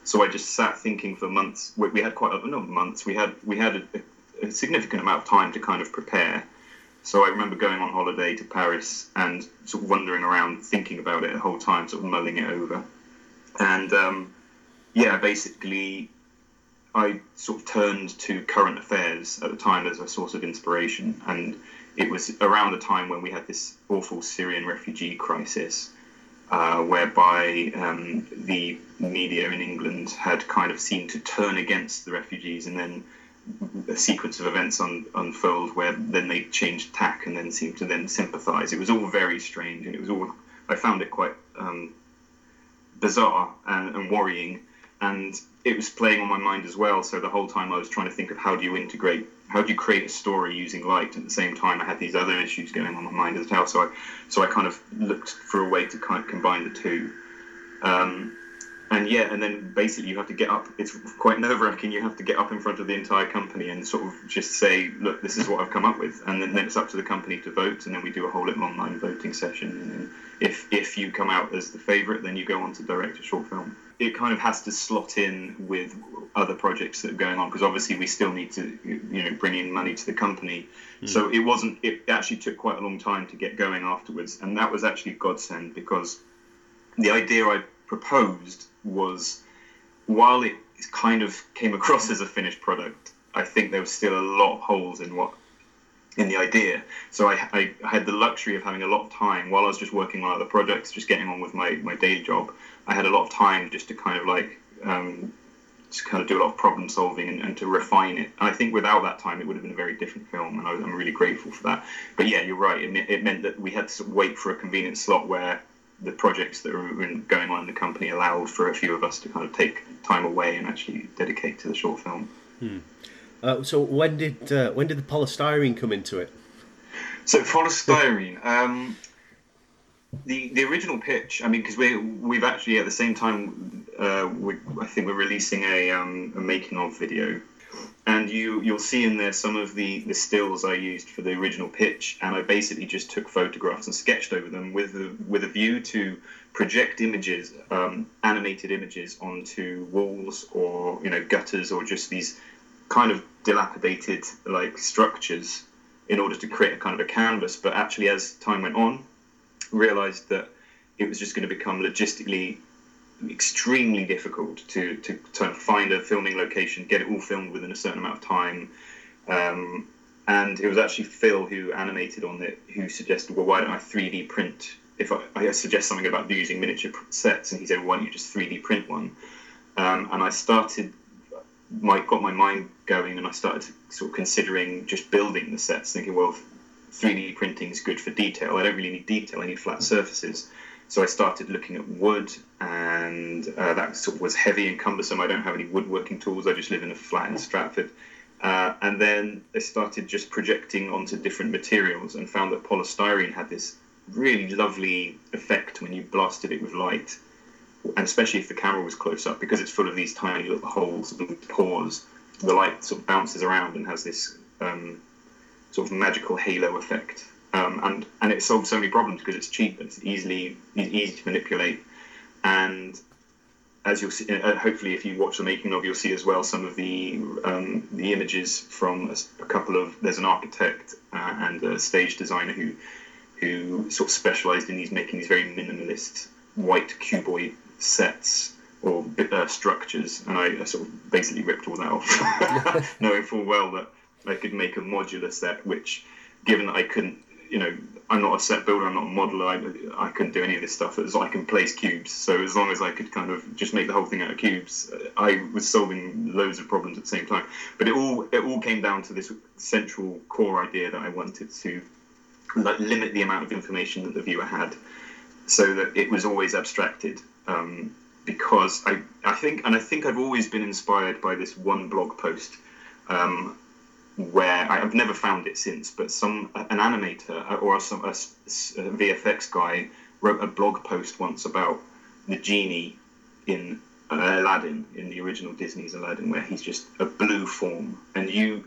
So I just sat thinking for months. We, we had quite a not months. We had we had a, a significant amount of time to kind of prepare. So I remember going on holiday to Paris and sort of wandering around, thinking about it the whole time, sort of mulling it over. And um, yeah, basically, I sort of turned to current affairs at the time as a source of inspiration. And it was around the time when we had this awful Syrian refugee crisis, uh, whereby um, the media in England had kind of seemed to turn against the refugees and then a sequence of events un- unfold where then they changed tack and then seemed to then sympathise. It was all very strange and it was all, I found it quite um, bizarre and, and worrying. And it was playing on my mind as well. So the whole time I was trying to think of how do you integrate, how do you create a story using light? At the same time, I had these other issues going on my mind as well. So I, so I kind of looked for a way to kind of combine the two. Um, and yeah, and then basically you have to get up. It's quite nerve wracking. You have to get up in front of the entire company and sort of just say, "Look, this is what I've come up with," and then, then it's up to the company to vote. And then we do a whole little online voting session. And then if if you come out as the favourite, then you go on to direct a short film. It kind of has to slot in with other projects that are going on because obviously we still need to you know bring in money to the company. Hmm. So it wasn't. It actually took quite a long time to get going afterwards, and that was actually a godsend because the idea I proposed was while it kind of came across as a finished product, I think there was still a lot of holes in what in the idea. So I, I had the luxury of having a lot of time while I was just working on other projects, just getting on with my, my day job. I had a lot of time just to kind of like um, just kind of do a lot of problem solving and, and to refine it. And I think without that time, it would have been a very different film, and I, I'm really grateful for that. But yeah, you're right. It, it meant that we had to wait for a convenient slot where the projects that were going on in the company allowed for a few of us to kind of take time away and actually dedicate to the short film.
Uh, so when did uh, when did the polystyrene come into it?
So polystyrene. Um, the the original pitch. I mean, because we we've actually at the same time, uh, we, I think we're releasing a um, a making of video, and you you'll see in there some of the the stills I used for the original pitch, and I basically just took photographs and sketched over them with a, with a view to project images, um, animated images onto walls or you know gutters or just these kind of dilapidated like structures in order to create a kind of a canvas. But actually, as time went on, realized that it was just going to become logistically extremely difficult to, to, to find a filming location, get it all filmed within a certain amount of time. Um, and it was actually Phil who animated on it, who suggested, well, why don't I 3D print? If I, I suggest something about using miniature sets, and he said, well, why don't you just 3D print one? Um, and I started, my got my mind going, and I started sort of considering just building the sets, thinking, well, 3D printing is good for detail. I don't really need detail. I need flat surfaces. So I started looking at wood, and uh, that sort of was heavy and cumbersome. I don't have any woodworking tools. I just live in a flat in Stratford. Uh, and then I started just projecting onto different materials and found that polystyrene had this really lovely effect when you blasted it with light, and especially if the camera was close up, because it's full of these tiny little holes and pores. The light sort of bounces around and has this um, sort of magical halo effect. Um, and and it solves so many problems because it's cheap, it's easily easy to manipulate, and as you'll see, uh, hopefully, if you watch the making of, you'll see as well some of the um, the images from a, a, couple of. There's an architect uh, and a stage designer who who sort of specialised in these making these very minimalist white cuboid sets or uh, structures, and I, I, sort of basically ripped all that off, knowing full well that I could make a modular set, which, given that I couldn't you know, I'm not a set builder, I'm not a modeler, I, I couldn't do any of this stuff. As I can place cubes, so as long as I could kind of just make the whole thing out of cubes, I was solving loads of problems at the same time. But it all it all came down to this central core idea that I wanted to like, limit the amount of information that the viewer had, so that it was always abstracted. Um, because I, I think, and I think I've always been inspired by this one blog post um, where I've never found it since, but some an animator or some a, a VFX guy wrote a blog post once about the genie in uh, Aladdin in the original Disney's Aladdin, where he's just a blue form, and you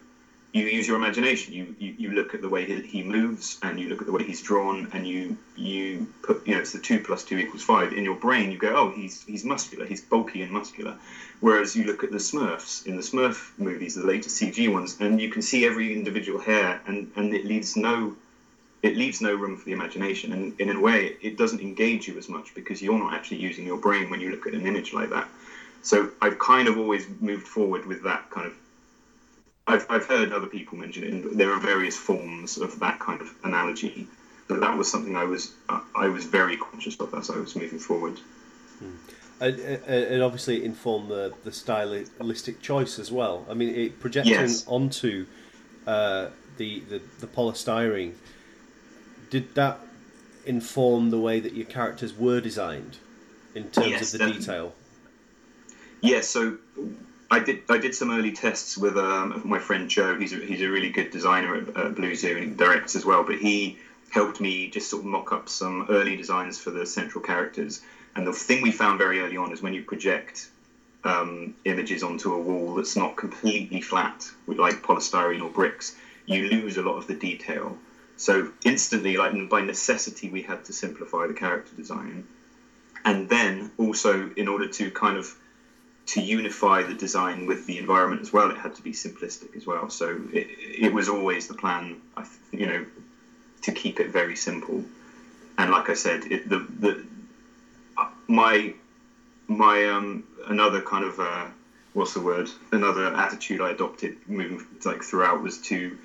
you use your imagination. You, you, you look at the way he, moves, and you look at the way he's drawn, and you you put you know it's the two plus two equals five in your brain. You go, oh, he's he's muscular, he's bulky and muscular. Whereas you look at the Smurfs in the Smurf movies, the later CG ones, and you can see every individual hair, and and it leaves no it leaves no room for the imagination, and in a way, it doesn't engage you as much because you're not actually using your brain when you look at an image like that. So I've kind of always moved forward with that kind of I've, I've heard other people mention it, and there are various forms of that kind of analogy. But that was something I was uh, I was very conscious of as I was moving forward.
Hmm. And, and obviously informed the, the stylistic choice as well. I mean, it projecting yes. onto uh, the, the the polystyrene. Did that inform the way that your characters were designed in terms yes, of the detail?
Yes. Yeah, so I did I did some early tests with um, my friend Joe. He's a, he's a really good designer at, Blue Zoo and directs as well. But he helped me just sort of mock up some early designs for the central characters. And the thing we found very early on is when you project um, images onto a wall that's not completely flat with like polystyrene or bricks, you lose a lot of the detail. So instantly, like by necessity, we had to simplify the character design. And then also, in order to kind of to unify the design with the environment as well, it had to be simplistic as well. So it, it was always the plan, you know, to keep it very simple. And like I said, it, the the my my um another kind of uh, what's the word? Another attitude I adopted moving like throughout was to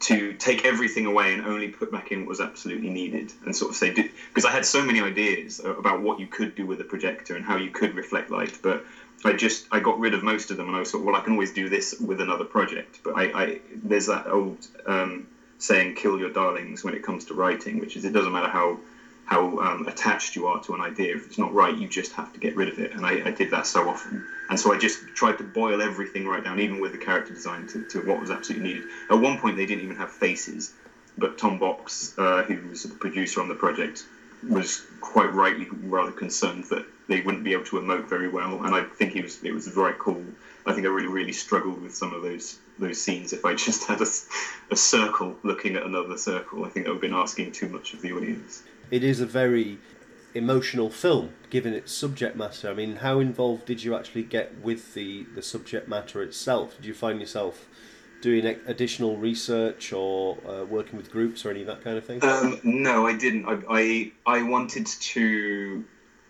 to take everything away and only put back in what was absolutely needed and sort of say because I had so many ideas about what you could do with a projector and how you could reflect light, but I just I got rid of most of them, and I thought, well, I can always do this with another project. But I, I there's that old um, saying, "Kill your darlings" when it comes to writing, which is it doesn't matter how how um, attached you are to an idea. If it's not right, you just have to get rid of it. And I, I, did that so often. And so I just tried to boil everything right down, even with the character design, to, to what was absolutely needed. At one point, they didn't even have faces. but Tom Box, uh, who was the producer on the project, was quite rightly rather concerned that they wouldn't be able to emote very well, and I think he was it was very cool. I think I really really struggled with some of those those scenes if I just had a, a circle looking at another circle. I think I would have been asking too much of the audience.
It is a very emotional film, given its subject matter. I mean, how involved did you actually get with the, the subject matter itself? Did you find yourself doing additional research or uh, working with groups or any of that kind of thing?
Um, no, I didn't. I, I, I wanted to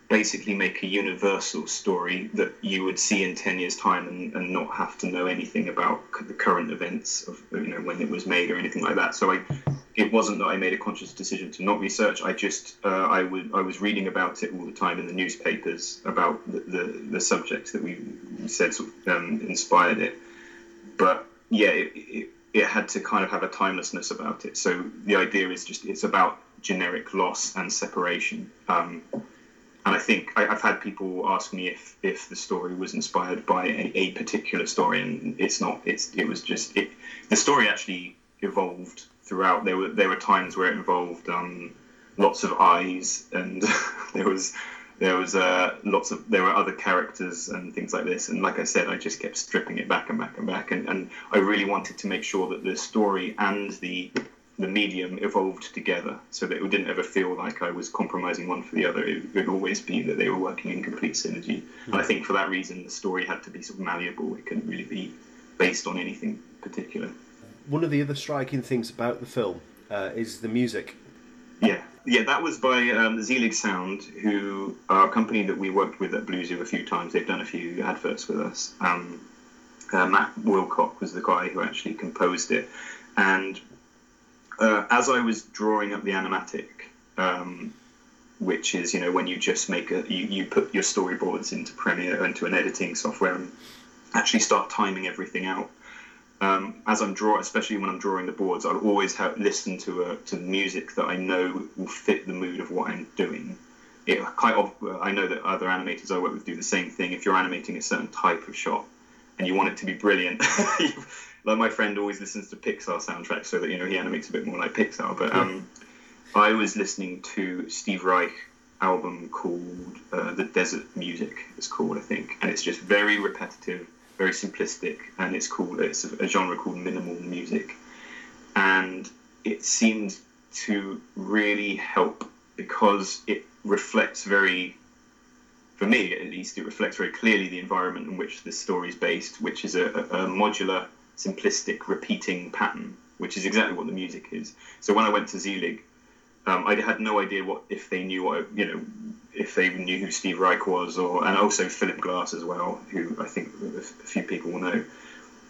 basically make a universal story that you would see in 10 years time and, and not have to know anything about the current events of you know when it was made or anything like that so i it wasn't that i made a conscious decision to not research i just uh, i would i was reading about it all the time in the newspapers about the the, the subjects that we said sort of, um, inspired it but yeah it, it, it had to kind of have a timelessness about it so the idea is just it's about generic loss and separation um, and I think I, have had people ask me if if the story was inspired by a, a, particular story, and it's not. It's it was just it. The story actually evolved throughout. There were there were times where it involved um, lots of eyes, and there was there was uh, lots of there were other characters and things like this. And like I said, I just kept stripping it back and back and back, and, and I really wanted to make sure that the story and the the medium evolved together so that it didn't ever feel like I was compromising one for the other. It would always be that they were working in complete synergy. Mm. And I think for that reason, the story had to be sort of malleable. It couldn't really be based on anything particular.
One of the other striking things about the film uh, is the music.
Yeah, yeah, that was by um, Zelig Sound, who are a company that we worked with at Blue Zoo a few times. They've done a few adverts with us. Um, uh, Matt Wilcock was the guy who actually composed it, and uh, as I was drawing up the animatic, um, which is you know when you just make a you, you put your storyboards into Premiere into an editing software and actually start timing everything out. Um, as I'm drawing, especially when I'm drawing the boards, I'll always have listen to a, to music that I know will fit the mood of what I'm doing. It quite of, I know that other animators I work with do the same thing. If you're animating a certain type of shot and you want it to be brilliant, like my friend always listens to Pixar soundtracks so that you know he animates a bit more like Pixar. But um, I was listening to Steve Reich album called uh, The Desert Music. It's called I think, and it's just very repetitive, very simplistic, and it's called it's a, a genre called minimal music, and it seemed to really help because it reflects very for me at least, it reflects very clearly the environment in which this story is based, which is a, a, modular simplistic repeating pattern, which is exactly what the music is. So when I went to Zelig, um, I had no idea what if they knew what you know if they knew who Steve Reich was, or and also Philip Glass as well, who I think a few people will know.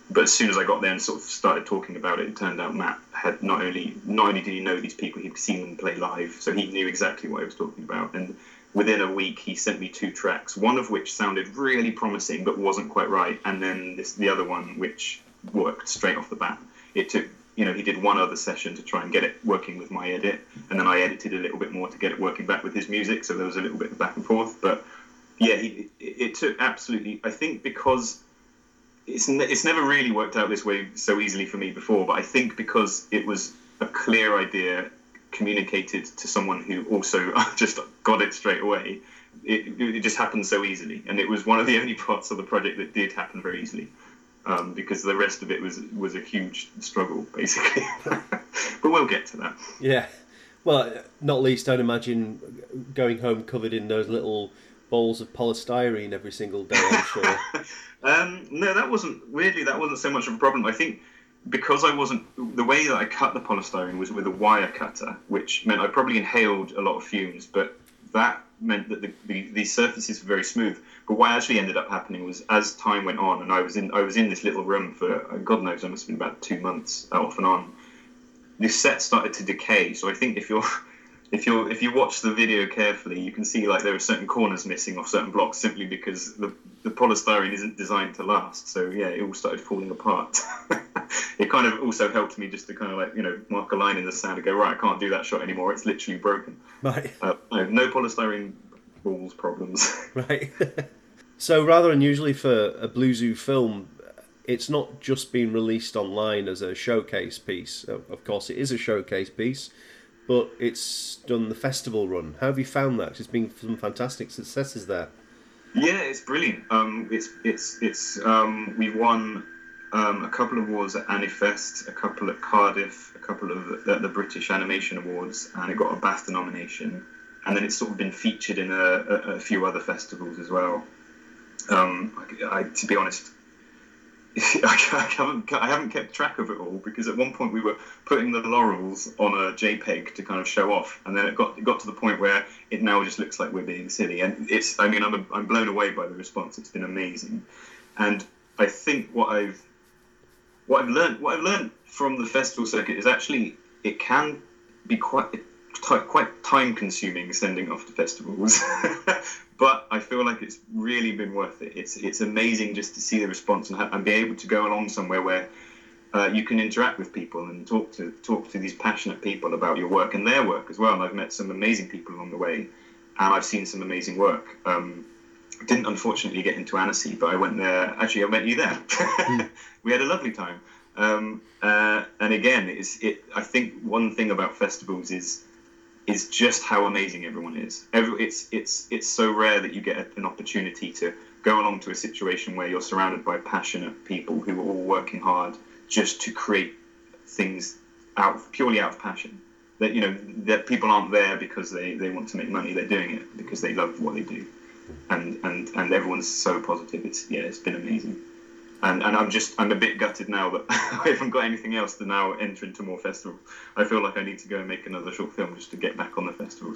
But as soon as I got there and sort of started talking about it, it turned out Matt had not only not only did he know these people, he'd seen them play live, so he knew exactly what I was talking about. And within a week, he sent me two tracks, one of which sounded really promising but wasn't quite right, and then this the other one which worked straight off the bat. It took, you know, he did one other session to try and get it working with my edit, and then I edited a little bit more to get it working back with his music. So there was a little bit of back and forth. But yeah, he, it, took absolutely. I think because it's ne- it's never really worked out this way so easily for me before, but I think because it was a clear idea communicated to someone who also just got it straight away. It, it just happened so easily, and it was one of the only parts of the project that did happen very easily um, because the rest of it was was a huge struggle, basically. but we'll get to that.
Yeah. Well, not least, I'd imagine going home covered in those little balls of polystyrene every single day. I'm sure.
um, no, that wasn't weirdly. That wasn't so much of a problem. I think because I wasn't the way that I cut the polystyrene was with a wire cutter, which meant I probably inhaled a lot of fumes, but that meant that the, the, the surfaces were very smooth. But what actually ended up happening was, as time went on, and I was in I was in this little room for uh, God knows, I must have been about two months uh, off and on. This set started to decay. So I think if you're if you if you watch the video carefully, you can see like there are certain corners missing off certain blocks simply because the, the polystyrene isn't designed to last. So yeah, it all started falling apart. it kind of also helped me just to kind of like you know mark a line in the sand and go right, I can't do that shot anymore. It's literally broken.
Right.
Uh, no, no polystyrene balls problems.
right. so rather unusually for a Blue Zoo film, it's not just been released online as a showcase piece. Of course, it is a showcase piece, but it's done the festival run. How have you found that? It's been some fantastic successes there.
Yeah, it's brilliant. Um, it's it's it's um, we won um, a couple of awards at Anifest, a couple at Cardiff, a couple of the, the British Animation Awards, and it got a BAFTA nomination. And then it's sort of been featured in a, a, a few other festivals as well. Um, I, I, to be honest, I haven't I haven't kept track of it all because at one point we were putting the laurels on a JPEG to kind of show off, and then it got it got to the point where it now just looks like we're being silly, and it's I mean I'm I'm blown away by the response. It's been amazing, and I think what I've what I've learned what I've learned from the festival circuit is actually it can be quite quite time consuming sending off to festivals but I feel like it's really been worth it. It's it's amazing just to see the response and, and be able to go along somewhere where uh, you can interact with people and talk to talk to these passionate people about your work and their work as well. And I've met some amazing people along the way, and I've seen some amazing work. Um, didn't unfortunately get into Annecy, but I went there. Actually, I met you there. we had a lovely time. Um, uh, and again, it's it. I think one thing about festivals is is just how amazing everyone is. Every, it's it's it's so rare that you get a, an opportunity to go along to a situation where you're surrounded by passionate people who are all working hard just to create things out purely out of passion. That you know that people aren't there because they, they want to make money. They're doing it because they love what they do, and and and everyone's so positive. It's yeah, it's been amazing and and I'm just I'm a bit gutted now that I haven't got anything else to now enter into more festivals. I feel like I need to go and make another short film just to get back on the festival.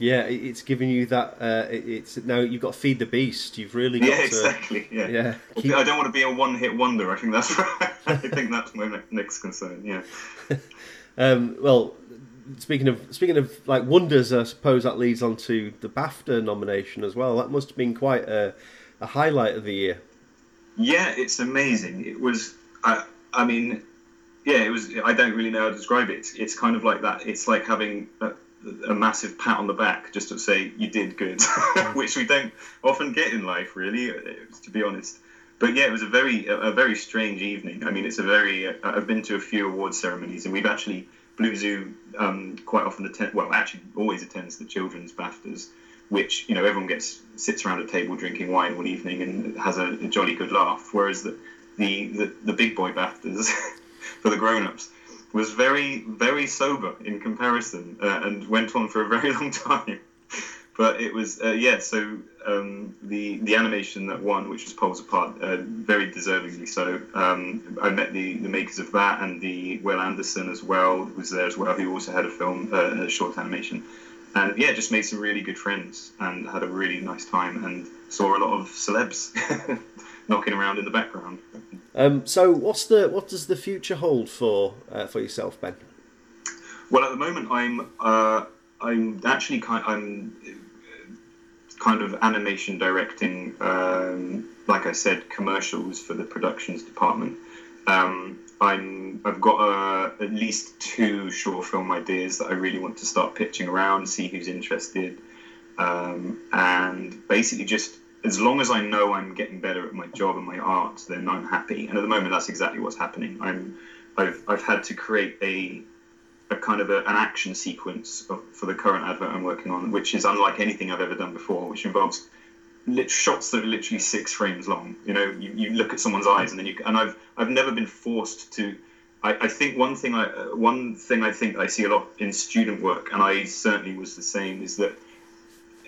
Yeah, it's giving you that. Uh, it's now you've got to feed the beast. You've really got
Yeah,
to.
exactly. Yeah.
Yeah, keep-
I don't want to be a one-hit wonder. I think that's I think that's my next concern. Yeah.
Um, well, speaking of speaking of like wonders, I suppose that leads on to the BAFTA nomination as well. That must have been quite a, a highlight of the year.
Yeah, it's amazing. It was. I. I mean, yeah, it was. I don't really know how to describe it. It's, kind of like that. It's like having a, a massive pat on the back just to say you did good, which we don't often get in life, really, to be honest. But yeah, it was a very a, a very strange evening. I mean, it's a very. Uh, I've been to a few award ceremonies, and we've actually Blue Zoo um, quite often attend. Well, actually, always attends the children's BAFTAs which you know everyone gets sits around a table drinking wine one evening and has a, a jolly good laugh. Whereas the the, the, the big boy BAFTAs for the grown-ups was very very sober in comparison uh, and went on for a very long time. But it was uh, yeah. So um, the the animation that won, which was Poles Apart, uh, very deservingly so. Um, I met the, the makers of that and the Will Anderson as well was there as well, who also had a film, uh, a short animation and yeah, just made some really good friends and had a really nice time and saw a lot of celebs knocking around in the background.
Um, so, what's the what does the future hold for uh, for yourself, Ben?
Well, at the moment, I'm uh, I'm actually kind I'm kind of animation directing, um, like I said, commercials for the productions department. Um, I'm I've got uh, at least two short film ideas that I really want to start pitching around, see who's interested, um, and basically just as long as I know I'm getting better at my job and my art, then I'm happy. And at the moment, that's exactly what's happening. I'm I've I've had to create a a kind of a, an action sequence of, for the current advert I'm working on, which is unlike anything I've ever done before, which involves lit- shots that are literally six frames long. You know, you, you look at someone's eyes, and then you and I've I've never been forced to. I, I think one thing I one thing I think I see a lot in student work, and I certainly was the same, is that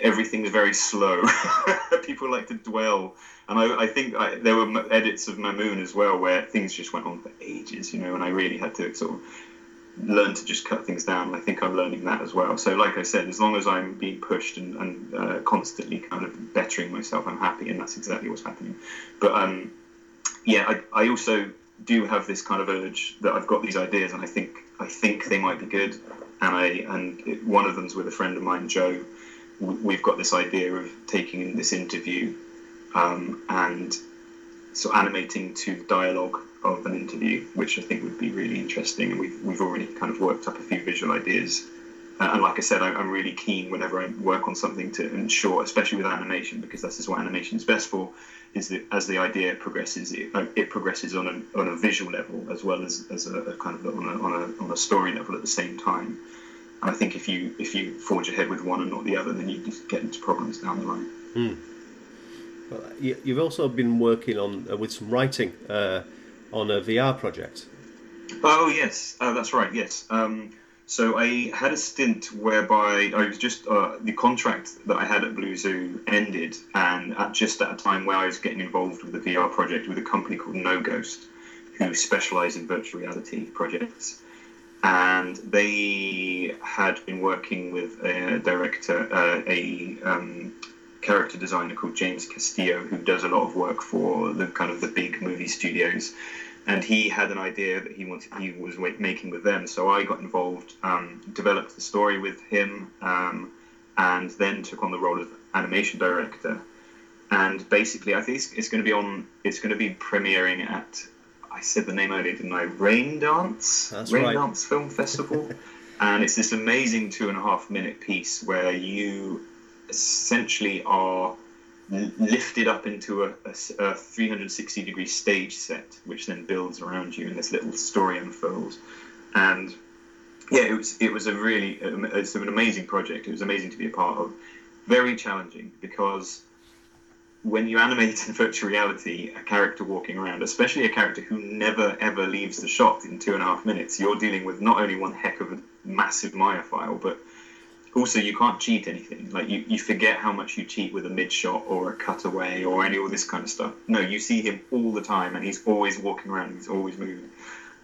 everything is very slow. People like to dwell, and I, I think I, there were edits of Mamoon as well where things just went on for ages, you know, and I really had to sort of learn to just cut things down. I think I'm learning that as well. So, like I said, as long as I'm being pushed and, and uh, constantly kind of bettering myself, I'm happy, and that's exactly what's happening. But um, yeah, I, I also do have this kind of urge that I've got these ideas, and I think I think they might be good. And I and it, one of them's with a friend of mine, Joe. We've got this idea of taking this interview um, and so animating to dialogue of an interview, which I think would be really interesting. And we've, we've already kind of worked up a few visual ideas Uh, and like I said, I, I'm really keen whenever I work on something to ensure, especially with animation, because this is what animation is best for, is that as the idea progresses, it, uh, it progresses on a, on a visual level as well as, as a, a kind of on a, on, a, on a story level at the same time. And I think if you if you forge ahead with one and not the other, then you just get into problems down the line.
Well, you, you've also been working on uh, with some writing uh, on a VR project.
Oh yes, uh, that's right. Yes. Um, so I had a stint whereby I was just uh, the contract that I had at Blue Zoo ended, and at just at a time where I was getting involved with a VR project with a company called No Ghost, who specialise in virtual reality projects, and they had been working with a director, uh, a um, character designer called James Castillo, who does a lot of work for the kind of the big movie studios. And he had an idea that he wanted he was making with them. So i got involved um, developed the story with him um, and then took on the role of animation director. And basically i think it's, it's going to be on it's going to be premiering at i said the name earlier didn't i? Raindance?
That's
rain
right.
dance film festival. And it's this amazing two and a half minute piece where you essentially are lifted up into a a 360 degree stage set, which then builds around you, and this little story unfolds. And yeah, it was it was a really um, it's an amazing project. It was amazing to be a part of. Very challenging because when you animate in virtual reality a character walking around, especially a character who never ever leaves the shot in two and a half minutes, you're dealing with not only one heck of a massive Maya file, but also you can't cheat anything. Like you, you forget how much you cheat with a mid shot or a cutaway or any all this kind of stuff. No, you see him all the time and he's always walking around, he's always moving.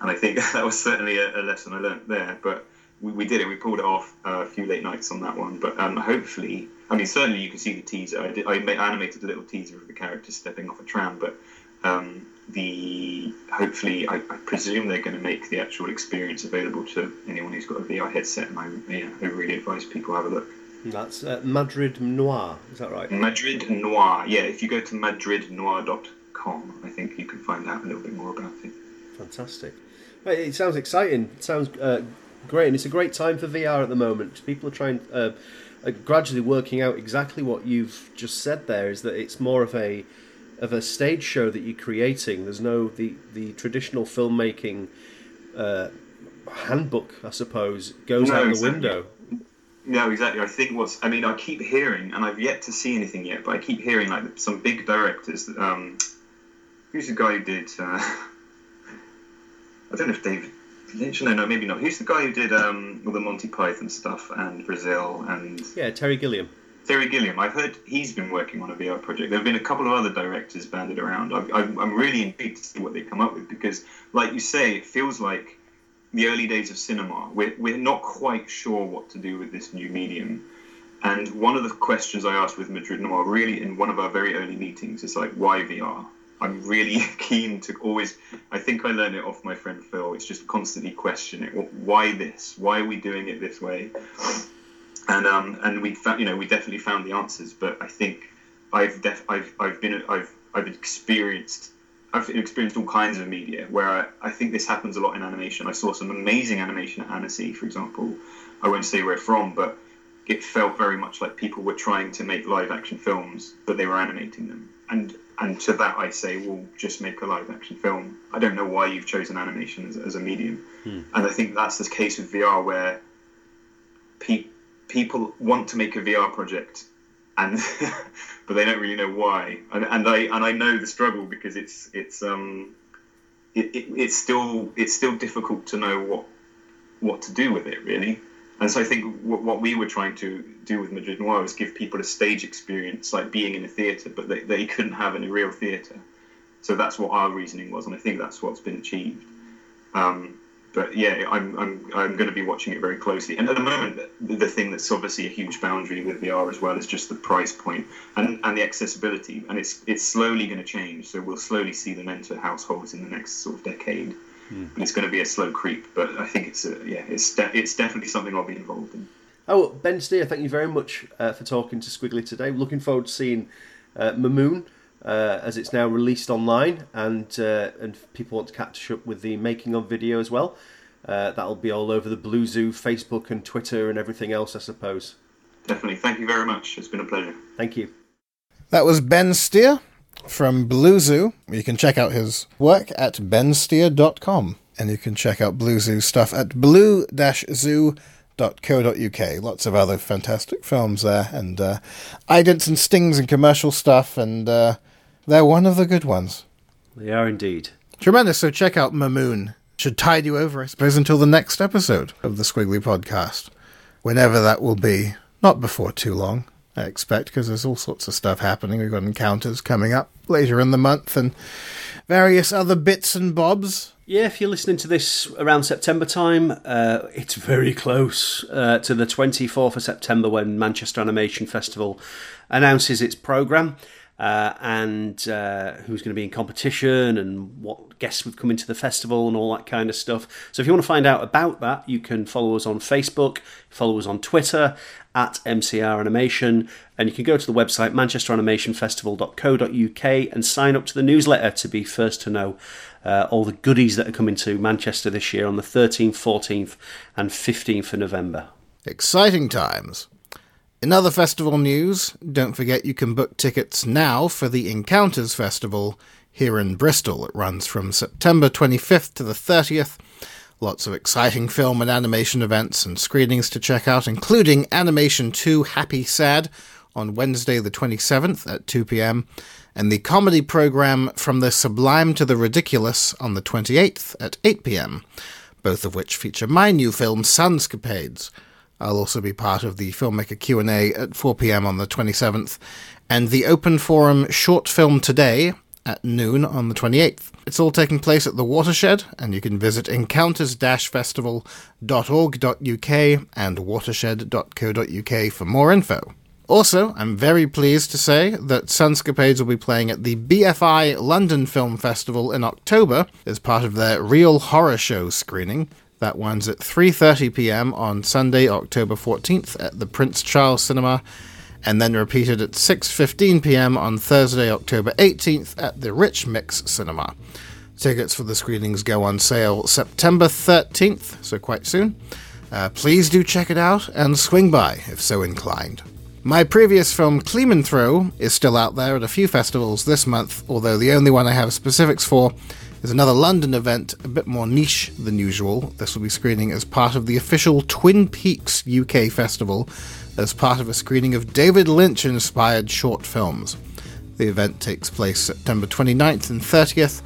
And I think that was certainly a, a lesson I learnt there. But we, we did it. We pulled it off uh, a few late nights on that one. But um, hopefully, I mean, certainly you can see the teaser. I, did, I animated a little teaser of the character stepping off a tram. But um, the hopefully, I, I presume they're going to make the actual experience available to anyone who's got a VR headset. And I, yeah, I really advise people have a look.
That's uh, Madrid Noir, is that right?
Madrid Noir. Yeah, if you go to madridnoir.com, I think you can find out a little bit more about it.
Fantastic. Well, It sounds exciting. It sounds uh, great, and it's a great time for VR at the moment. People are trying, uh, uh, gradually working out exactly what you've just said. There is that it's more of a of a stage show that you're creating. There's no the the traditional filmmaking uh, handbook, I suppose, goes
No,
out the window.
No, exactly. I think what's. I mean, I keep hearing, and I've yet to see anything yet, but I keep hearing like some big directors. that, Um, who's the guy who did? Uh, I don't know if David Lynch. No, no, maybe not. Who's the guy who did um, all the Monty Python stuff and Brazil and
Yeah, Terry Gilliam.
Terry Gilliam? I've heard he's been working on a VR project. There have been a couple of other directors banded around. I, I'm really intrigued to see what they come up with because, like you say, it feels like the early days of cinema. We're, we're not quite sure what to do with this new medium. And one of the questions I asked with Madrid Noir, really in one of our very early meetings, is like, why VR? I'm really keen to always. I think I learned it off my friend Phil. It's just constantly question it. Why this? Why are we doing it this way? And um, and we found, you know, we definitely found the answers. But I think I've def- I've I've been I've I've experienced I've experienced all kinds of media where I, I think this happens a lot in animation. I saw some amazing animation at Annecy, for example. I won't say where from, but it felt very much like people were trying to make live action films, but they were animating them. And and to that I say, well, just make a live action film. I don't know why you've chosen animation as, as a medium. And I think that's the case with VR, where pe- people want to make a VR project, and but they don't really know why. And, and I and I know the struggle because it's it's um it, it, it's still it's still difficult to know what what to do with it really. And so I think what, what we were trying to do with Madrid Noir was give people a stage experience, like being in a theatre, but they, they couldn't have in a real theatre. So that's what our reasoning was, and I think that's what's been achieved. Um, but yeah, I'm, I'm, I'm going to be watching it very closely. And at the moment, the, thing that's obviously a huge boundary with VR as well is just the price point and, and the accessibility. And it's it's slowly going to change. So we'll slowly see them enter households in the next sort of decade. But it's going to be a slow creep. But I think it's a, yeah, it's de- it's definitely something I'll be involved in.
Oh, Ben Steer, thank you very much uh, for talking to Skwigly today. Looking forward to seeing uh, Mamoon uh, as it's now released online, and uh, and people want to catch up with the making of video as well. uh, that'll be all over the Blue Zoo Facebook and Twitter and everything else, I suppose.
Definitely. Thank you very much. It's been a pleasure.
Thank you.
That was Ben Steer from Blue Zoo. You can check out his work at bensteer.com. And you can check out Blue Zoo stuff at blue-zoo.co.uk. Lots of other fantastic films there, and uh, idents and stings and commercial stuff, and uh, they're one of the good ones.
They are indeed.
Tremendous. So check out Mamoon. Should tide you over, I suppose, until the next episode of the Skwigly Podcast. Whenever that will be. Not before too long, I expect, because there's all sorts of stuff happening. We've got encounters coming up later in the month and various other bits and bobs.
Yeah, if you're listening to this around September time, uh, it's very close uh, to the 24th of September when Manchester Animation Festival announces its programme. Uh, and uh, who's going to be in competition and what guests would come into the festival and all that kind of stuff. So if you want to find out about that, you can follow us on Facebook, follow us on Twitter at MCR Animation, and you can go to the website manchesteranimationfestival.co.uk and sign up to the newsletter to be first to know uh, all the goodies that are coming to Manchester this year on the 13th, 14th, and 15th of November.
Exciting times. In other festival news, don't forget you can book tickets now for the Encounters Festival here in Bristol. It runs from September 25th to the 30th. Lots of exciting film and animation events and screenings to check out, including Animation 2 Happy Sad on Wednesday the 27th at 2 pm, and the comedy program From the Sublime to the Ridiculous on the 28th at 8 pm, both of which feature my new film Sunscapades. I'll also be part of the filmmaker Q&A at 4 p.m. on the 27th and the open forum Short Film Today at noon on the 28th. It's all taking place at the Watershed and you can visit encounters-festival.org.uk and watershed.co.uk for more info. Also, I'm very pleased to say that Sunscapades will be playing at the BFI London Film Festival in October as part of their Real Horror Show screening. That one's at 3:30 p.m. on Sunday, October 14th at the Prince Charles Cinema, and then repeated at 6:15 p.m. on Thursday, October 18th at the Rich Mix Cinema. Tickets for the screenings go on sale September 13th, so quite soon. Uh, please do check it out and swing by if so inclined. My previous film, Throw, is still out there at a few festivals this month, although the only one I have specifics for is another London event, a bit more niche than usual. This will be screening as part of the official Twin Peaks UK Festival, as part of a screening of David Lynch inspired short films. The event takes place September 29th and 30th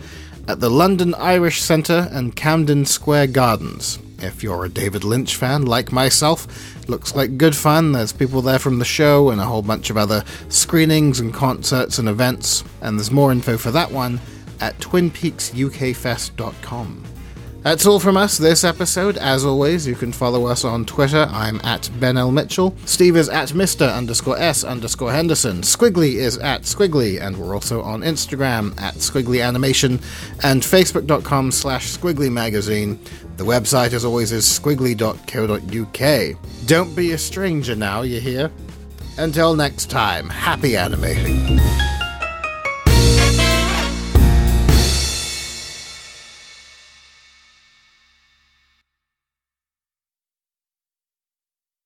at the London Irish Centre and Camden Square Gardens. If you're a David Lynch fan like myself, looks like good fun. There's people there from the show and a whole bunch of other screenings and concerts and events. And there's more info for that one at twinpeaksukfest.com. That's all from us this episode. As always, you can follow us on Twitter. I'm at Ben L. Mitchell. Steve is at Mr. underscore S underscore Henderson. Skwigly is at Skwigly, and we're also on Instagram at Skwigly Animation and Facebook.com slash Skwigly Magazine. The website, as always, is skwigly.co.uk. Don't be a stranger now, you hear? Until next time, happy animating.